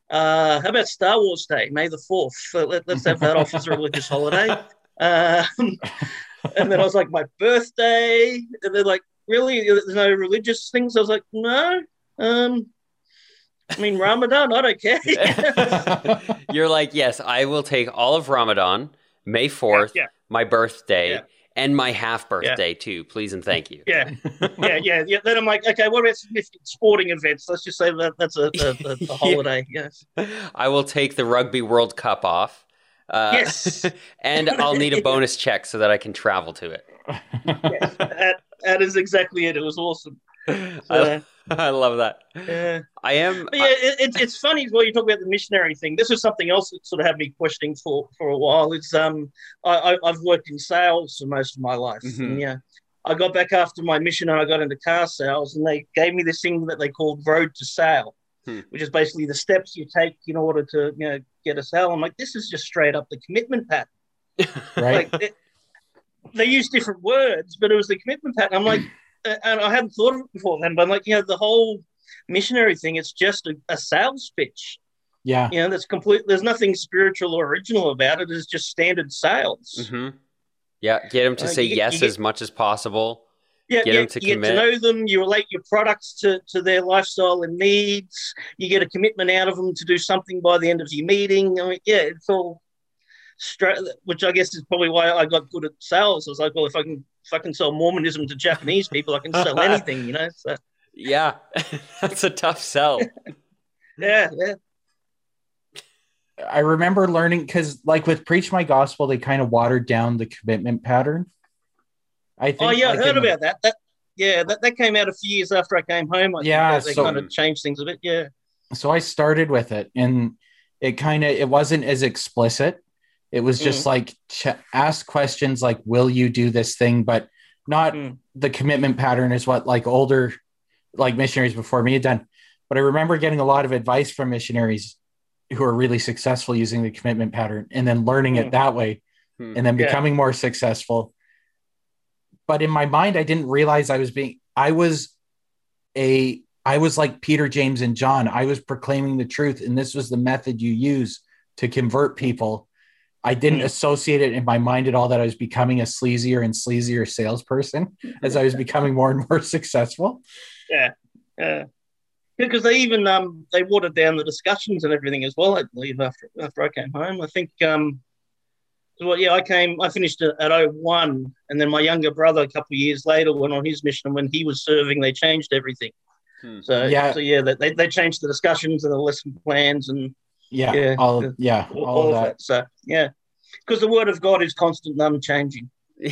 uh, "How about Star Wars Day, May the fourth? Let, us have that off as a religious holiday." Um, and then I was like, "My birthday," and they're like, "Really? There's no religious things?" I was like, "No." Um, I mean, Ramadan, I don't care. You're like, yes, I will take all of Ramadan, May 4th, Yeah, my birthday, Yeah. and my half birthday too. Please and thank you. yeah, yeah, yeah, yeah. Then I'm like, okay, what about significant sporting events? Let's just say that that's a, a, a, Yeah. holiday. Yes. I will take the Rugby World Cup off. Uh, Yes. and I'll need a bonus check so that I can travel to it. yes. that, that is exactly it. It was awesome. So, I love that. yeah. I am. But yeah, it, it's it's funny well. you talk about the missionary thing. This is something else that sort of had me questioning for for a while. It's um, I, I I've worked in sales for most of my life. Mhm. And, yeah, I got back after my mission and I got into car sales, and they gave me this thing that they called Road to Sale, Hmm. which is basically the steps you take in order to you know get a sale. I'm like, this is just straight up the commitment pattern. right. Like it, they use different words, but it was the commitment pattern. I'm like, and I hadn't thought of it before then, but I'm like, you know, the whole missionary thing, it's just a, a sales pitch. Yeah, You know, that's complete. There's nothing spiritual or original about it. It's just standard sales. hmm Yeah, get them to Uh, say you get- yes get- as much as possible. Yeah, Get them to you get to know them. You relate your products to, to their lifestyle and needs. You get a commitment out of them to do something by the end of your meeting. I mean, yeah, it's all straight. Which I guess is probably why I got good at sales. I was like, well, if I can if I can sell Mormonism to Japanese people, I can sell anything. You know. So Yeah, that's a tough sell. yeah, yeah, I remember learning because, like with Preach My Gospel, they kind of watered down the commitment pattern. I think. Oh yeah, like, I heard in- about that. That yeah, that, that came out a few years after I came home. I Yeah, they, they so- kind of changed things a bit. Yeah, so I started with it, and it kind of it wasn't as explicit. It was just like ch- ask questions like, "Will you do this thing?" But not Mm. the commitment pattern is what like older like missionaries before me had done. But I remember getting a lot of advice from missionaries who are really successful using the commitment pattern and then learning Mm. it that way Hmm. and then Yeah. becoming more successful. But in my mind, I didn't realize I was being, I was a, I was like Peter, James, and John. I was proclaiming the truth, and this was the method you use to convert people. I didn't Mm. associate it in my mind at all that I was becoming a sleazier and sleazier salesperson as I was becoming more and more successful. yeah. yeah, Because they even um they watered down the discussions and everything as well. I believe after after I came home, I think um. Well, yeah, I came. I finished at, at 01, and then my younger brother, a couple of years later, went on his mission. And when he was serving, they changed everything. Hmm. So Yeah. yeah, so yeah, they, they changed the discussions and the lesson plans and Yeah, Yeah. all yeah, all, all, all of of that. that. So yeah, because the word of God is constant and unchanging.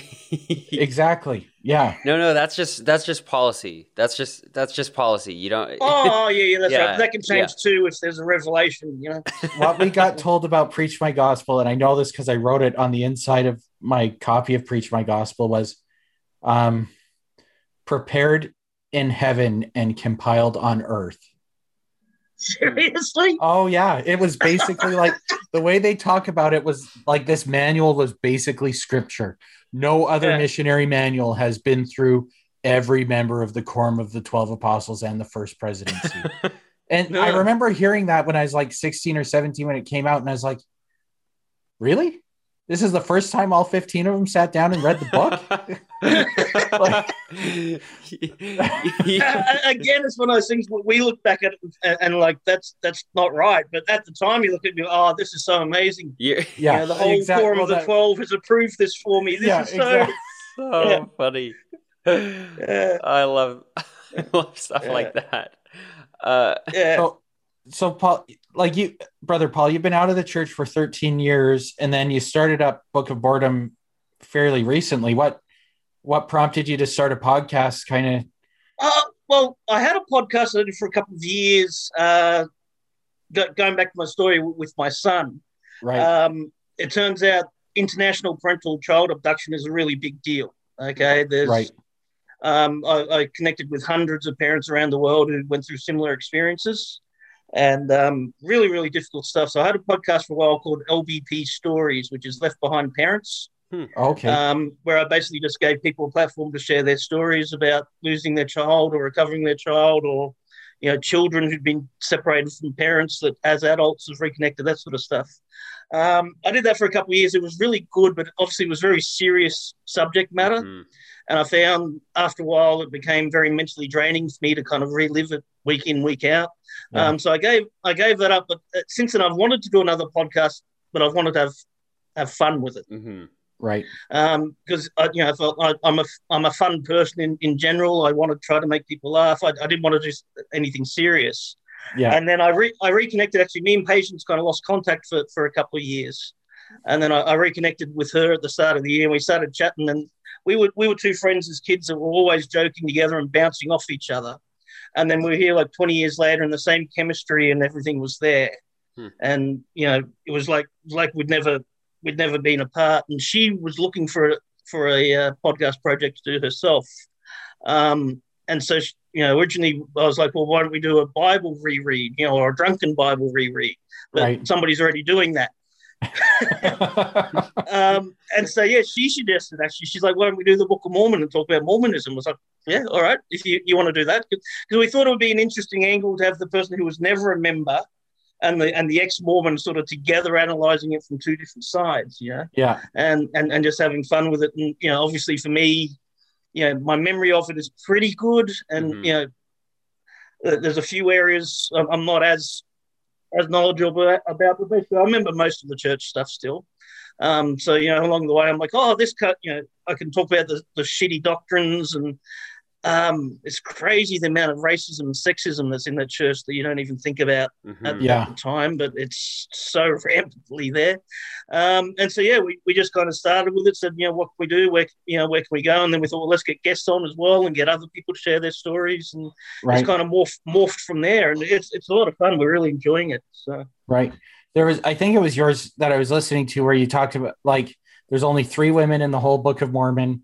Exactly. Yeah. no, no, that's just that's just policy. That's just that's just policy. You don't. Oh yeah, yeah, that's Yeah, right. That can change too if there's a revelation. You know. what we got told about preach my gospel and i know this because i wrote it on the inside of my copy of preach my gospel was um prepared in heaven and compiled on earth Seriously? oh yeah it was basically like the way they talk about it was like this manual was basically scripture no other Yeah. missionary manual has been through every member of the quorum of the 12 apostles and the first presidency and I remember hearing that when I was like 16 or 17 when it came out, and I was like, really? This is the first time all 15 of them sat down and read the book. Like- A- a- Again, it's one of those things where we look back at and, and like that's that's not right. But at the time, you look at me, oh, this is so amazing. You're yeah, you know, the whole exact- quorum of the twelve has approved this for me. This Yeah, is so. exactly. so Yeah. funny. Yeah, I love I love stuff Yeah. like that. Uh, yeah. So, so Paul, like you, brother Paul, you've been out of the church for 13 years, and then you started up Book of Boredom fairly recently. What, what prompted you to start a podcast? Kind of, Uh, well, I had a podcast I did for a couple of years. Uh, going back to my story with my son, right? um, it turns out international parental child abduction is a really big deal. Okay, there's right. Um, I, I connected with hundreds of parents around the world who went through similar experiences and um, really, really difficult stuff. So I had a podcast for a while called LBP Stories, which is Left Behind Parents, Okay. um, where I basically just gave people a platform to share their stories about losing their child or recovering their child or you know children who'd been separated from parents that as adults have reconnected that sort of stuff um, i did that for a couple of years it was really good but obviously it was very serious subject matter mhm. and I found after a while it became very mentally draining for me to kind of relive it week in, week out. Yeah. Um, so I gave I gave that up. But uh, since then, I've wanted to do another podcast, but I've wanted to have have fun with it Mhm. right. because I you know I felt I, I'm a I'm a fun person in, in general. I want to try to make people laugh. I, I didn't want to do anything serious. Yeah. And then I re- I reconnected. Actually, me and Patience kind of lost contact for, for a couple of years, and then I, I reconnected with her at the start of the year. and We started chatting, and we were we were two friends as kids that were always joking together and bouncing off each other. And then we're here like 20 years later, and the same chemistry and everything was there. Hmm. And you know, it was like like we'd never we'd never been apart. And she was looking for a, for a uh, podcast project to do herself. Um, and so, she, you know, originally I was like, well, why don't we do a Bible reread, you know, or a drunken Bible reread? But Right. somebody's already doing that. Um, and so, yeah, she suggested actually, she's like, why don't we do the Book of Mormon and talk about Mormonism? I was like, yeah, all right, if you, you want to do that. Because we thought it would be an interesting angle to have the person who was never a member and the and the ex-Mormon sort of together analyzing it from two different sides, you know, yeah. and, and, and just having fun with it. And, you know, obviously for me, you know, my memory of it is pretty good. And, Mhm. you know, uh, there's a few areas I'm not as as knowledgeable about, but basically I remember most of the church stuff still. Um, so you know, along the way, I'm like, oh, this cut, you know, I can talk about the, the shitty doctrines, and um, it's crazy the amount of racism and sexism that's in the church that you don't even think about Mhm. at, Yeah. the time, but it's so rampantly there. Um, and so yeah, we, we just kind of started with it, said, you know, what can we do? Where you know, where can we go? And then we thought, well, let's get guests on as well and get other people to share their stories, and Right. it's kind of morphed morphed from there. And it's it's a lot of fun. We're really enjoying it. So Right. There was, I think it was yours that I was listening to where you talked about like there's only three women in the whole Book of Mormon,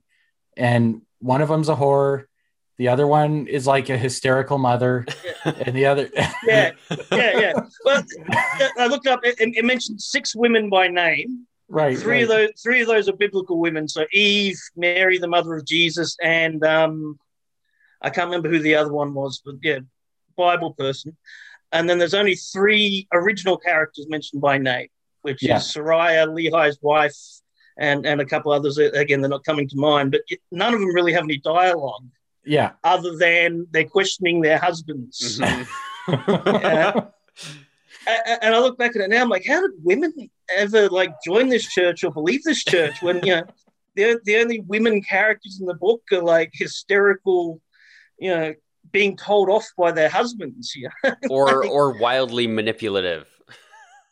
and one of them's a whore, the other one is like a hysterical mother, and the other, yeah, yeah, yeah. Well, I looked up. It, it mentioned six women by name. right, Three right. of those, three of those are biblical women. So Eve, Mary, the mother of Jesus, and um, I can't remember who the other one was, but yeah, Bible person. And then there's only three original characters mentioned by name, which Yeah. is Sariah, Lehi's wife, and and a couple others. Again, they're not coming to mind, but none of them really have any dialogue yeah, other than they're questioning their husbands. Mhm. Yeah. And I look back at it now, I'm like, how did women ever like join this church or believe this church when you know the the only women characters in the book are like hysterical, you know, being told off by their husbands. Yeah, or or wildly manipulative.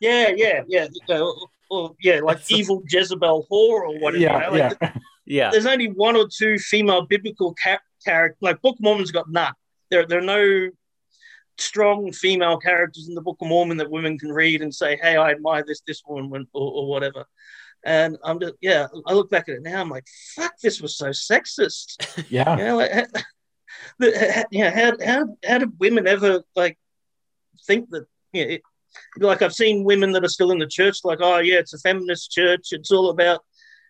yeah, yeah, yeah. You know, or, or, yeah, like That's- evil Jezebel whore or whatever. yeah, like, yeah, Yeah. There's only one or two female biblical ca- characters. Like Book of Mormon's got none. There, there are no strong female characters in the Book of Mormon that women can read and say, "Hey, I admire this this woman" or, or whatever. And I'm just, yeah, I look back at it now. I'm like, fuck, this was so sexist. yeah, You know, like, the, you know, how, how, how did women ever like think that? You know, it, like I've seen women that are still in the church, like, oh yeah, it's a feminist church. It's all about,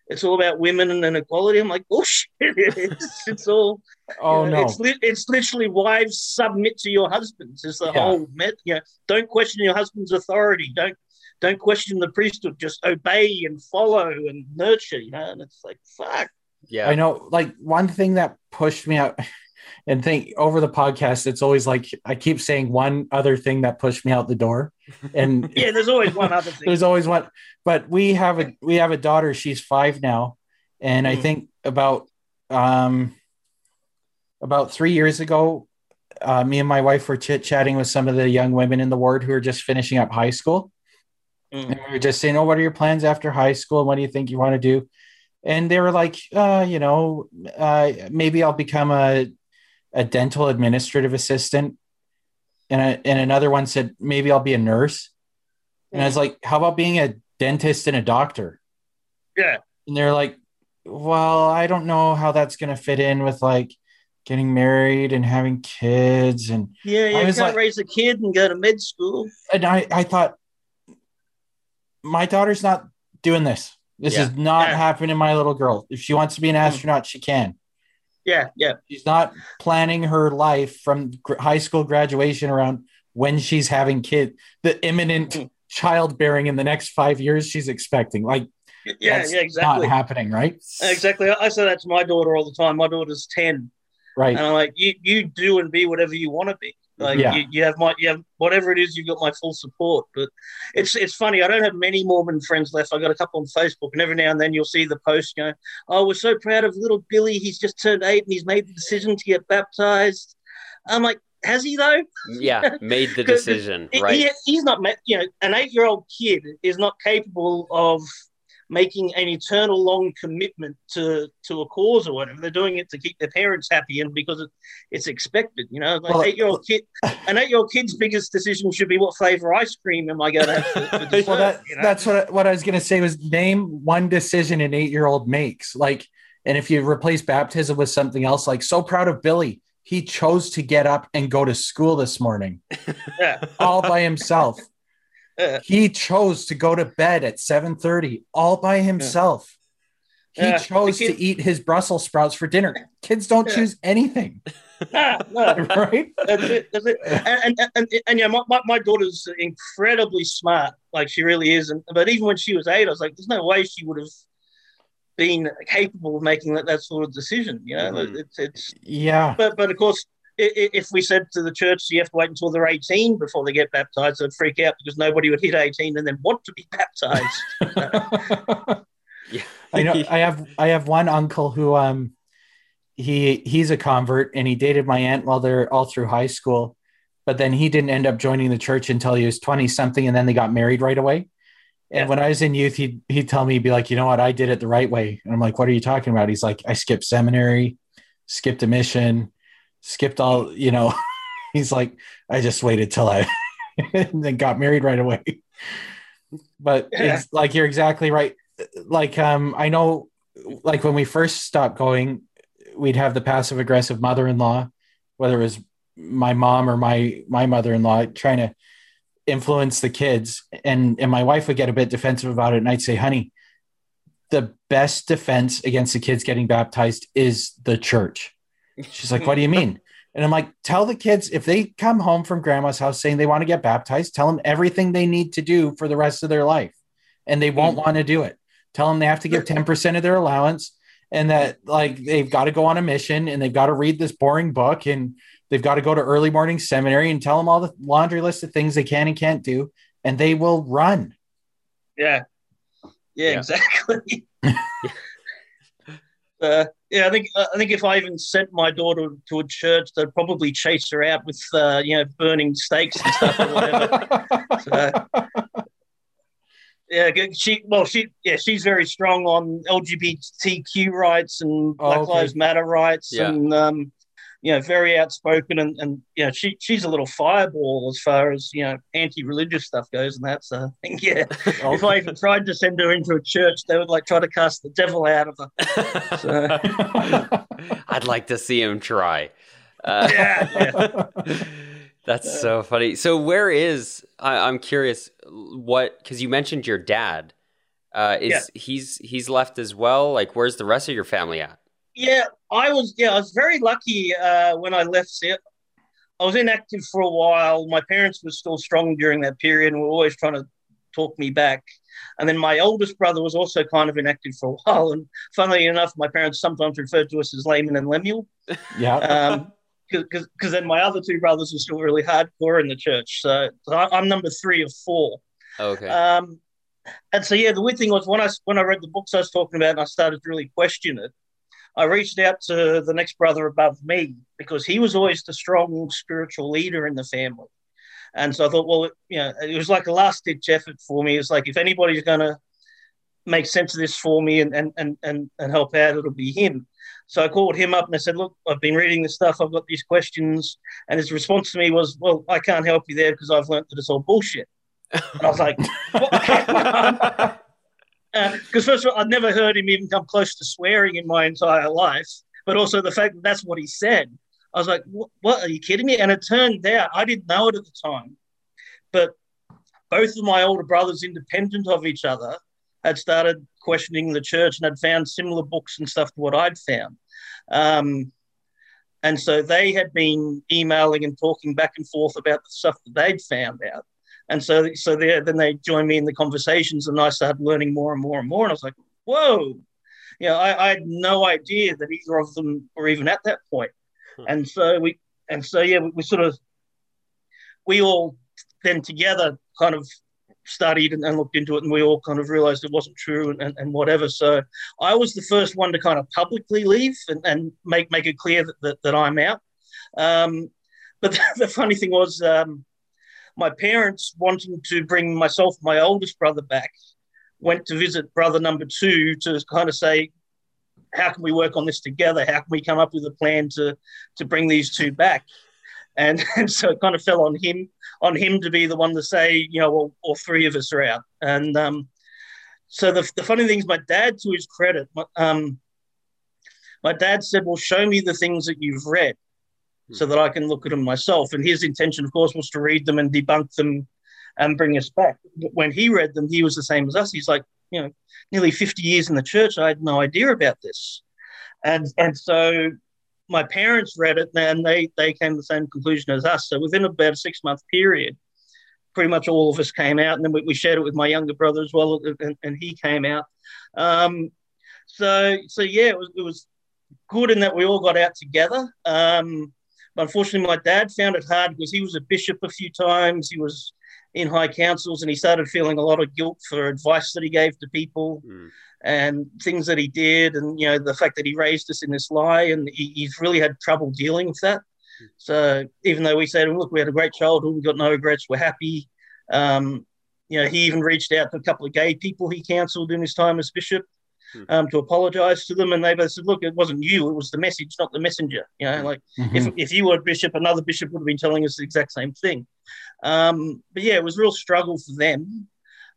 it's all about women and inequality. I'm like, oh, bullshit. it's, it's all. Oh you know, no, It's li- it's literally wives submit to your husbands. Is the Yeah. whole met. You know, don't question your husband's authority. Don't don't question the priesthood, just obey and follow and nurture, you know. And it's like, fuck. Yeah. I know, like one thing that pushed me out, and think over the podcast, it's always like I keep saying one other thing that pushed me out the door, and Yeah, there's always one other thing. there's always one. But we have a we have a daughter. She's five now, and I Mhm. think about um about three years ago, uh, me and my wife were chit chatting with some of the young women in the ward who are just finishing up high school, Mm. and we were just saying, "Oh, what are your plans after high school? What do you think you want to do?" And they were like, uh, "You know, uh, maybe I'll become a a dental administrative assistant." And a, and another one said, "Maybe I'll be a nurse." And I was like, "How about being a dentist and a doctor?" Yeah. And they're like, "Well, I don't know how that's going to fit in with like getting married and having kids." And Yeah, yeah, I you was can't like- raise a kid and go to med school. and I I thought, my daughter's not doing this. This Yeah. is not Yeah. happening, my little girl. If she wants to be an hmm. astronaut, she can. Yeah, yeah, She's not planning her life from high school graduation around when she's having kid, the imminent Mhm. childbearing in the next five years she's expecting. Like, yeah, yeah, exactly. not happening, right? Exactly. I say that to my daughter all the time. My daughter's 10. Right. And I'm like, you, you do and be whatever you want to be. Like Yeah. you, you have my you have whatever it is, you've got my full support. But it's it's funny, I don't have many Mormon friends left. I got a couple on Facebook, and every now and then you'll see the post going, Oh, we're so proud of little Billy. He's just turned eight and he's made the decision to get baptized. I'm like, has he though? yeah. Made the decision. Right. he- he's not, you know, an eight year old kid is not capable of making an eternal long commitment to to a cause or whatever. They're doing it to keep their parents happy and because it, it's expected. You know, like Well, eight year old kid, an eight year old kid's biggest decision should be what flavor ice cream am I going to have for, for dessert? Well, that, you know? that's what I, what I was going to say was name one decision an eight year old makes. Like, and if you replace baptism with something else, like so proud of Billy, he chose to get up and go to school this morning yeah, all by himself. He chose to go to bed at seven thirty all by himself. He Yeah. chose kid- to eat his Brussels sprouts for dinner. Kids don't Yeah. choose anything, no, no. right? That's it. That's it. And and, and, and yeah, my, my, my daughter's incredibly smart. Like she really is. And but even when she was eight, I was like, there's no way she would have been capable of making that, that sort of decision. You know, Mhm. it's it's. Yeah. But but of course, if we said to the church, you have to wait until they're 18 before they get baptized, they'd freak out because nobody would hit 18 and then want to be baptized. Yeah. I know I have I have one uncle who um he he's a convert and he dated my aunt while they're all through high school, but then he didn't end up joining the church until he was 20 something and then they got married right away. And Yeah. when I was in youth, he'd he'd tell me, he'd be like, you know what, I did it the right way. And I'm like, what are you talking about? He's like, I skipped seminary, skipped a mission, skipped all, you know. He's like, I just waited till I and then got married right away. But Yeah. it's like you're exactly right. Like um, I know, like when we first stopped going, we'd have the passive aggressive mother-in-law, whether it was my mom or my my mother-in-law, trying to influence the kids, and and my wife would get a bit defensive about it, and I'd say, honey, the best defense against the kids getting baptized is the church. She's like, what do you mean? And I'm like, tell the kids if they come home from grandma's house saying they want to get baptized, tell them everything they need to do for the rest of their life. And they won't mm. want to do it. Tell them they have to give 10% of their allowance and that like they've got to go on a mission and they've got to read this boring book and they've got to go to early morning seminary and tell them all the laundry list of things they can and can't do. And they will run. Yeah. Yeah, Yeah. exactly. uh, yeah, I think uh, I think if I even sent my daughter to a church, they'd probably chase her out with uh, you know burning stakes and stuff or whatever. So, yeah, she well she yeah she's very strong on LGBTQ rights and Black Oh, okay. Lives Matter rights Yeah. and um, you know very outspoken and and you know she she's a little fireball as far as you know anti-religious stuff goes and that so I think yeah if I even tried to send her into a church, they would like try to cast the devil out of her. So, I'd like to see him try. Uh, Yeah, That's so funny. So, where is I, I'm curious what because you mentioned your dad. Uh, is Yeah. he's he's left as well? Like, where's the rest of your family at? Yeah, I was yeah, I was very lucky uh, when I left. It. I was inactive for a while. My parents were still strong during that period, and were always trying to talk me back. And then my oldest brother was also kind of inactive for a while. And funnily enough, my parents sometimes referred to us as Laman and Lemuel. Yeah. Um, because then my other two brothers were still really hardcore in the church. So, so I, am number three of four. Okay. Um, and so yeah, the weird thing was when I when I read the books I was talking about and I started to really question it, I reached out to the next brother above me because he was always the strong spiritual leader in the family. And so I thought, well, you know, it was like a last ditch effort for me. It's like if anybody's going to make sense of this for me and, and, and, and, and help out, it'll be him. So I called him up and I said, look, I've been reading this stuff. I've got these questions. And his response to me was, well, I can't help you there because I've learned that it's all bullshit. And I was like, because uh, first of all, I'd never heard him even come close to swearing in my entire life, but also the fact that that's what he said. I was like, what, are you kidding me? And it turned out, I didn't know it at the time, but both of my older brothers, independent of each other, had started questioning the church and had found similar books and stuff to what I'd found. Um, and so they had been emailing and talking back and forth about the stuff that they'd found out. And so, so then they joined me in the conversations, and I started learning more and more and more. And I was like, "Whoa!" You know, I, I had no idea that either of them were even at that point. Hmm. And so we, and so yeah, we, we, sort of, we all then together kind of studied and, and, looked into it, and we all kind of realized it wasn't true and, and, and, whatever. So I was the first one to kind of publicly leave and, and make make it clear that that, that I'm out. Um, but the, the, funny thing was, um, my parents wanting to bring myself, my oldest brother, back, went to visit brother number two to kind of say, how can we work on this together? How can we come up with a plan to to bring these two back? And, and so it kind of fell on him on him to be the one to say, you know, well, all three of us are out. And um, so the, the funny thing is, my dad, to his credit, um, my dad said, "Well, show me the things that you've read, so that I can look at them myself." And his intention, of course, was to read them and debunk them and bring us back. When he read them, he was the same as us. He's like, you know, nearly 50 years in the church. I had no idea about this. And, and so my parents read it and they, they came to the same conclusion as us. So within about a six month period, pretty much all of us came out. And then we, we shared it with my younger brother as well. And, and he came out. Um, so, so yeah, it was, it was good in that we all got out together. Um, unfortunately, my dad found it hard because he was a bishop a few times. He was in high councils and he started feeling a lot of guilt for advice that he gave to people mm. and things that he did and you know the fact that he raised us in this lie and he, he's really had trouble dealing with that mm. so even though we said look we had a great childhood we got no regrets we're happy um, you know he even reached out to a couple of gay people he counseled in his time as bishop. Um, to apologize to them. And they both said, look, it wasn't you, it was the message, not the messenger. You know, like mm-hmm. if, if you were a bishop, another bishop would have been telling us the exact same thing. Um, but yeah, it was a real struggle for them.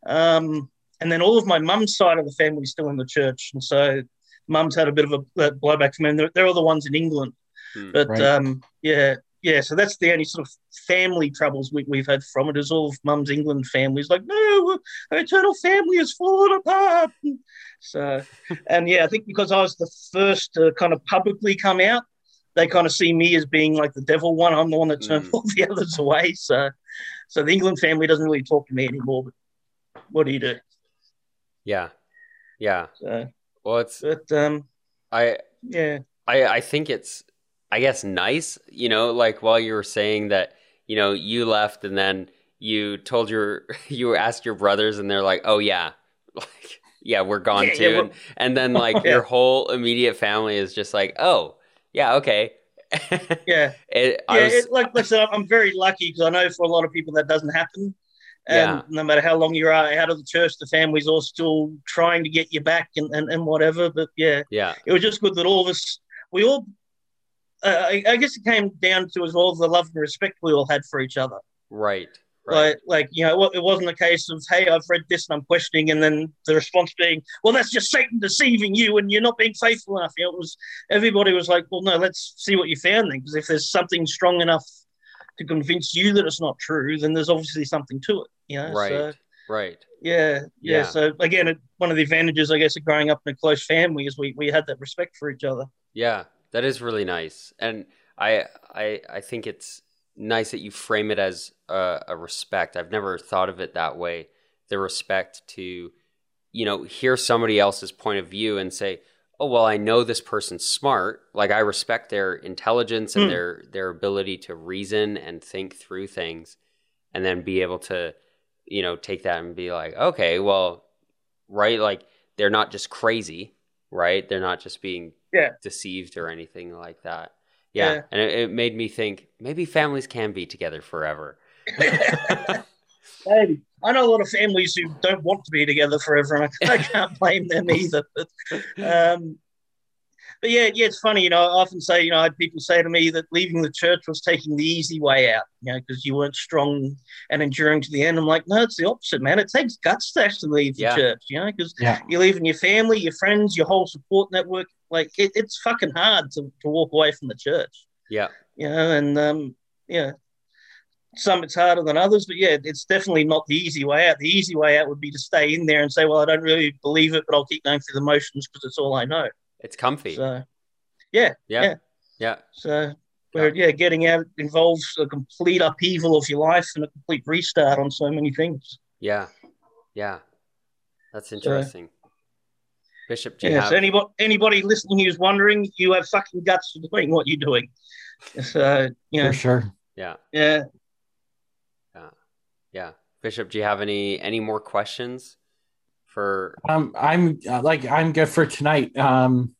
Um, and then all of my mum's side of the family is still in the church. And so mum's had a bit of a blowback from them. They're, they're all the ones in England. Mm, but right. um, yeah, yeah, so that's the only sort of family troubles we, have had from it. Is all of Mum's England families like, no, our eternal family has fallen apart. So, and yeah, I think because I was the first to kind of publicly come out, they kind of see me as being like the devil one. I'm the one that turned mm. all the others away. So, so the England family doesn't really talk to me anymore. But what do you do? Yeah, yeah. So, well, it's but um, I yeah, I I think it's I guess nice, you know, like while you were saying that, you know, you left and then you told your you asked your brothers and they're like, "Oh yeah." Like yeah, we're gone yeah, too. Yeah, and, and, then like yeah. your whole immediate family is just like, "Oh, yeah, okay." yeah. It, yeah, was, it, like listen, I'm very lucky because I know for a lot of people that doesn't happen. And no matter how long you are out of the church, the family's all still trying to get you back and, and, and whatever. But yeah, yeah, it was just good that all of us, we all I, I, guess it came down to as well the love and respect we all had for each other. Right. Right. Like, like you know, it wasn't a case of hey, I've read this and I'm questioning, and then the response being, well, that's just Satan deceiving you, and you're not being faithful enough. You know, it was everybody was like, well, no, let's see what you found then, because if there's something strong enough to convince you that it's not true, then there's obviously something to it. You know. Right. So, right. Yeah, yeah. Yeah. So again, it, one of the advantages, I guess, of growing up in a close family is we we had that respect for each other. Yeah, that is really nice, and I I I think it's nice that you frame it as a, a respect. I've never thought of it that way. The respect to, you know, hear somebody else's point of view and say, oh well i know this person's smart. Like i respect their intelligence and Mm. their their ability to reason and think through things and then be able to you know take that and be like okay well right? Like they're not just crazy right they're not just being Yeah. deceived or anything like that yeah, Yeah. and it, it made me think maybe families can be together forever Maybe. I know a lot of families who don't want to be together forever, and I, I can't blame them either. But, um, but yeah, yeah, it's funny. You know, I often say, you know, I had people say to me that leaving the church was taking the easy way out, you know, because you weren't strong and enduring to the end. I'm like, no, it's the opposite, man. It takes guts to actually leave the Yeah. church, you know, because Yeah. you're leaving your family, your friends, your whole support network. Like, it, it's fucking hard to, to walk away from the church yeah you know, and um, yeah, some it's harder than others, but yeah, it's definitely not the easy way out. The easy way out would be to stay in there and say, well, I don't really believe it, but I'll keep going through the motions because it's all I know. It's comfy So, yeah yeah. yeah so, where, yeah, getting out involves a complete upheaval of your life and a complete restart on so many things. yeah yeah that's interesting bishop do you Yeah, have so anybody, anybody listening who's wondering, you have fucking guts for doing what you're doing. So, you know, For sure. Yeah. yeah yeah. Yeah, Bishop, do you have any any more questions for? Um, I'm uh, like I'm good for tonight. Um,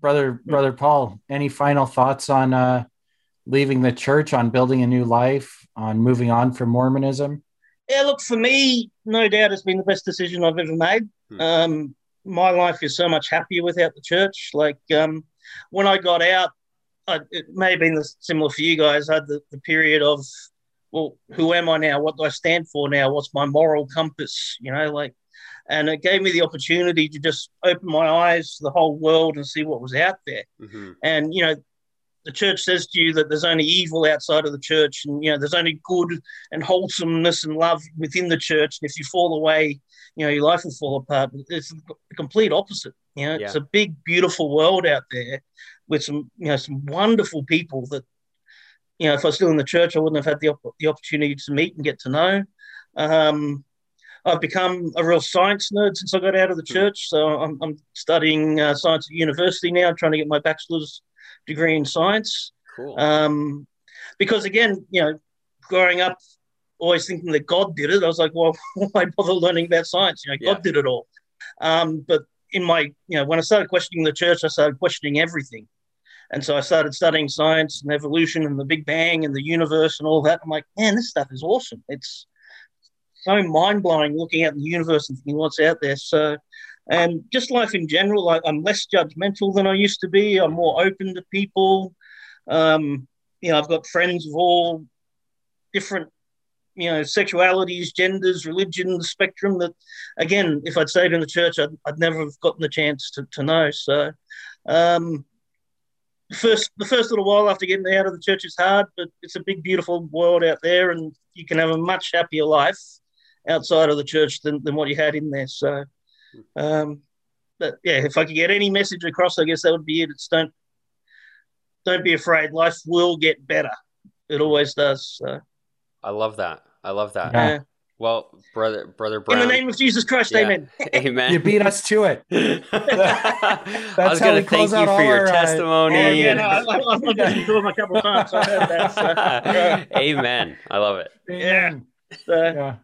brother, brother Paul, any final thoughts on uh, leaving the church, on building a new life, on moving on from Mormonism? Yeah, look, for me, no doubt it's been the best decision I've ever made. Hmm. Um, my life is so much happier without the church. Like um, when I got out, I, it may have been the, similar for you guys. I had the, the period of, well, who am I now? What do I stand for now? What's my moral compass? You know, like, and it gave me the opportunity to just open my eyes to the whole world and see what was out there. Hmm and you know the church says to you that there's only evil outside of the church and you know there's only good and wholesomeness and love within the church. And if you fall away you know your life will fall apart. But it's the complete opposite. You know it's Yeah. a big beautiful world out there with some you know some wonderful people that you know if i was still in the church i wouldn't have had the, op- the opportunity to meet and get to know. Um, I've become a real science nerd since I got out of the Hmm. church. So I'm, I'm studying uh, science at university now, trying to get my bachelor's degree in science. Cool. Um, because again, you know, growing up, always thinking that God did it, I was like, well, why bother learning about science? You know, God Yeah. did it all. Um, but in my, you know, when I started questioning the church, I started questioning everything. And so I started studying science and evolution and the Big Bang and the universe and all that. I'm like, man, this stuff is awesome. It's so mind blowing looking at the universe and thinking what's out there. So, and just life in general, like I'm less judgmental than I used to be. I'm more open to people. Um, you know, I've got friends of all different, you know, sexualities, genders, religion, spectrum. That, again, if I'd stayed in the church, I'd, I'd never have gotten the chance to, to know. So, um, first the first little while after getting out of the church is hard, but it's a big, beautiful world out there, and you can have a much happier life outside of the church than, than what you had in there. So, um, but yeah, if I could get any message across, I guess that would be it. It's don't don't be afraid. Life will get better. It always does. So, I love that. I love that. Yeah. uh, Well, brother, brother in the name of Jesus Christ, Yeah. Amen. Amen. You beat us to it. I was going to thank you for your our, uh, testimony. Oh, yeah, and- no, I, I, I've listened to him a couple times. So I heard that. So, Amen. I love it. Yeah. so, Yeah.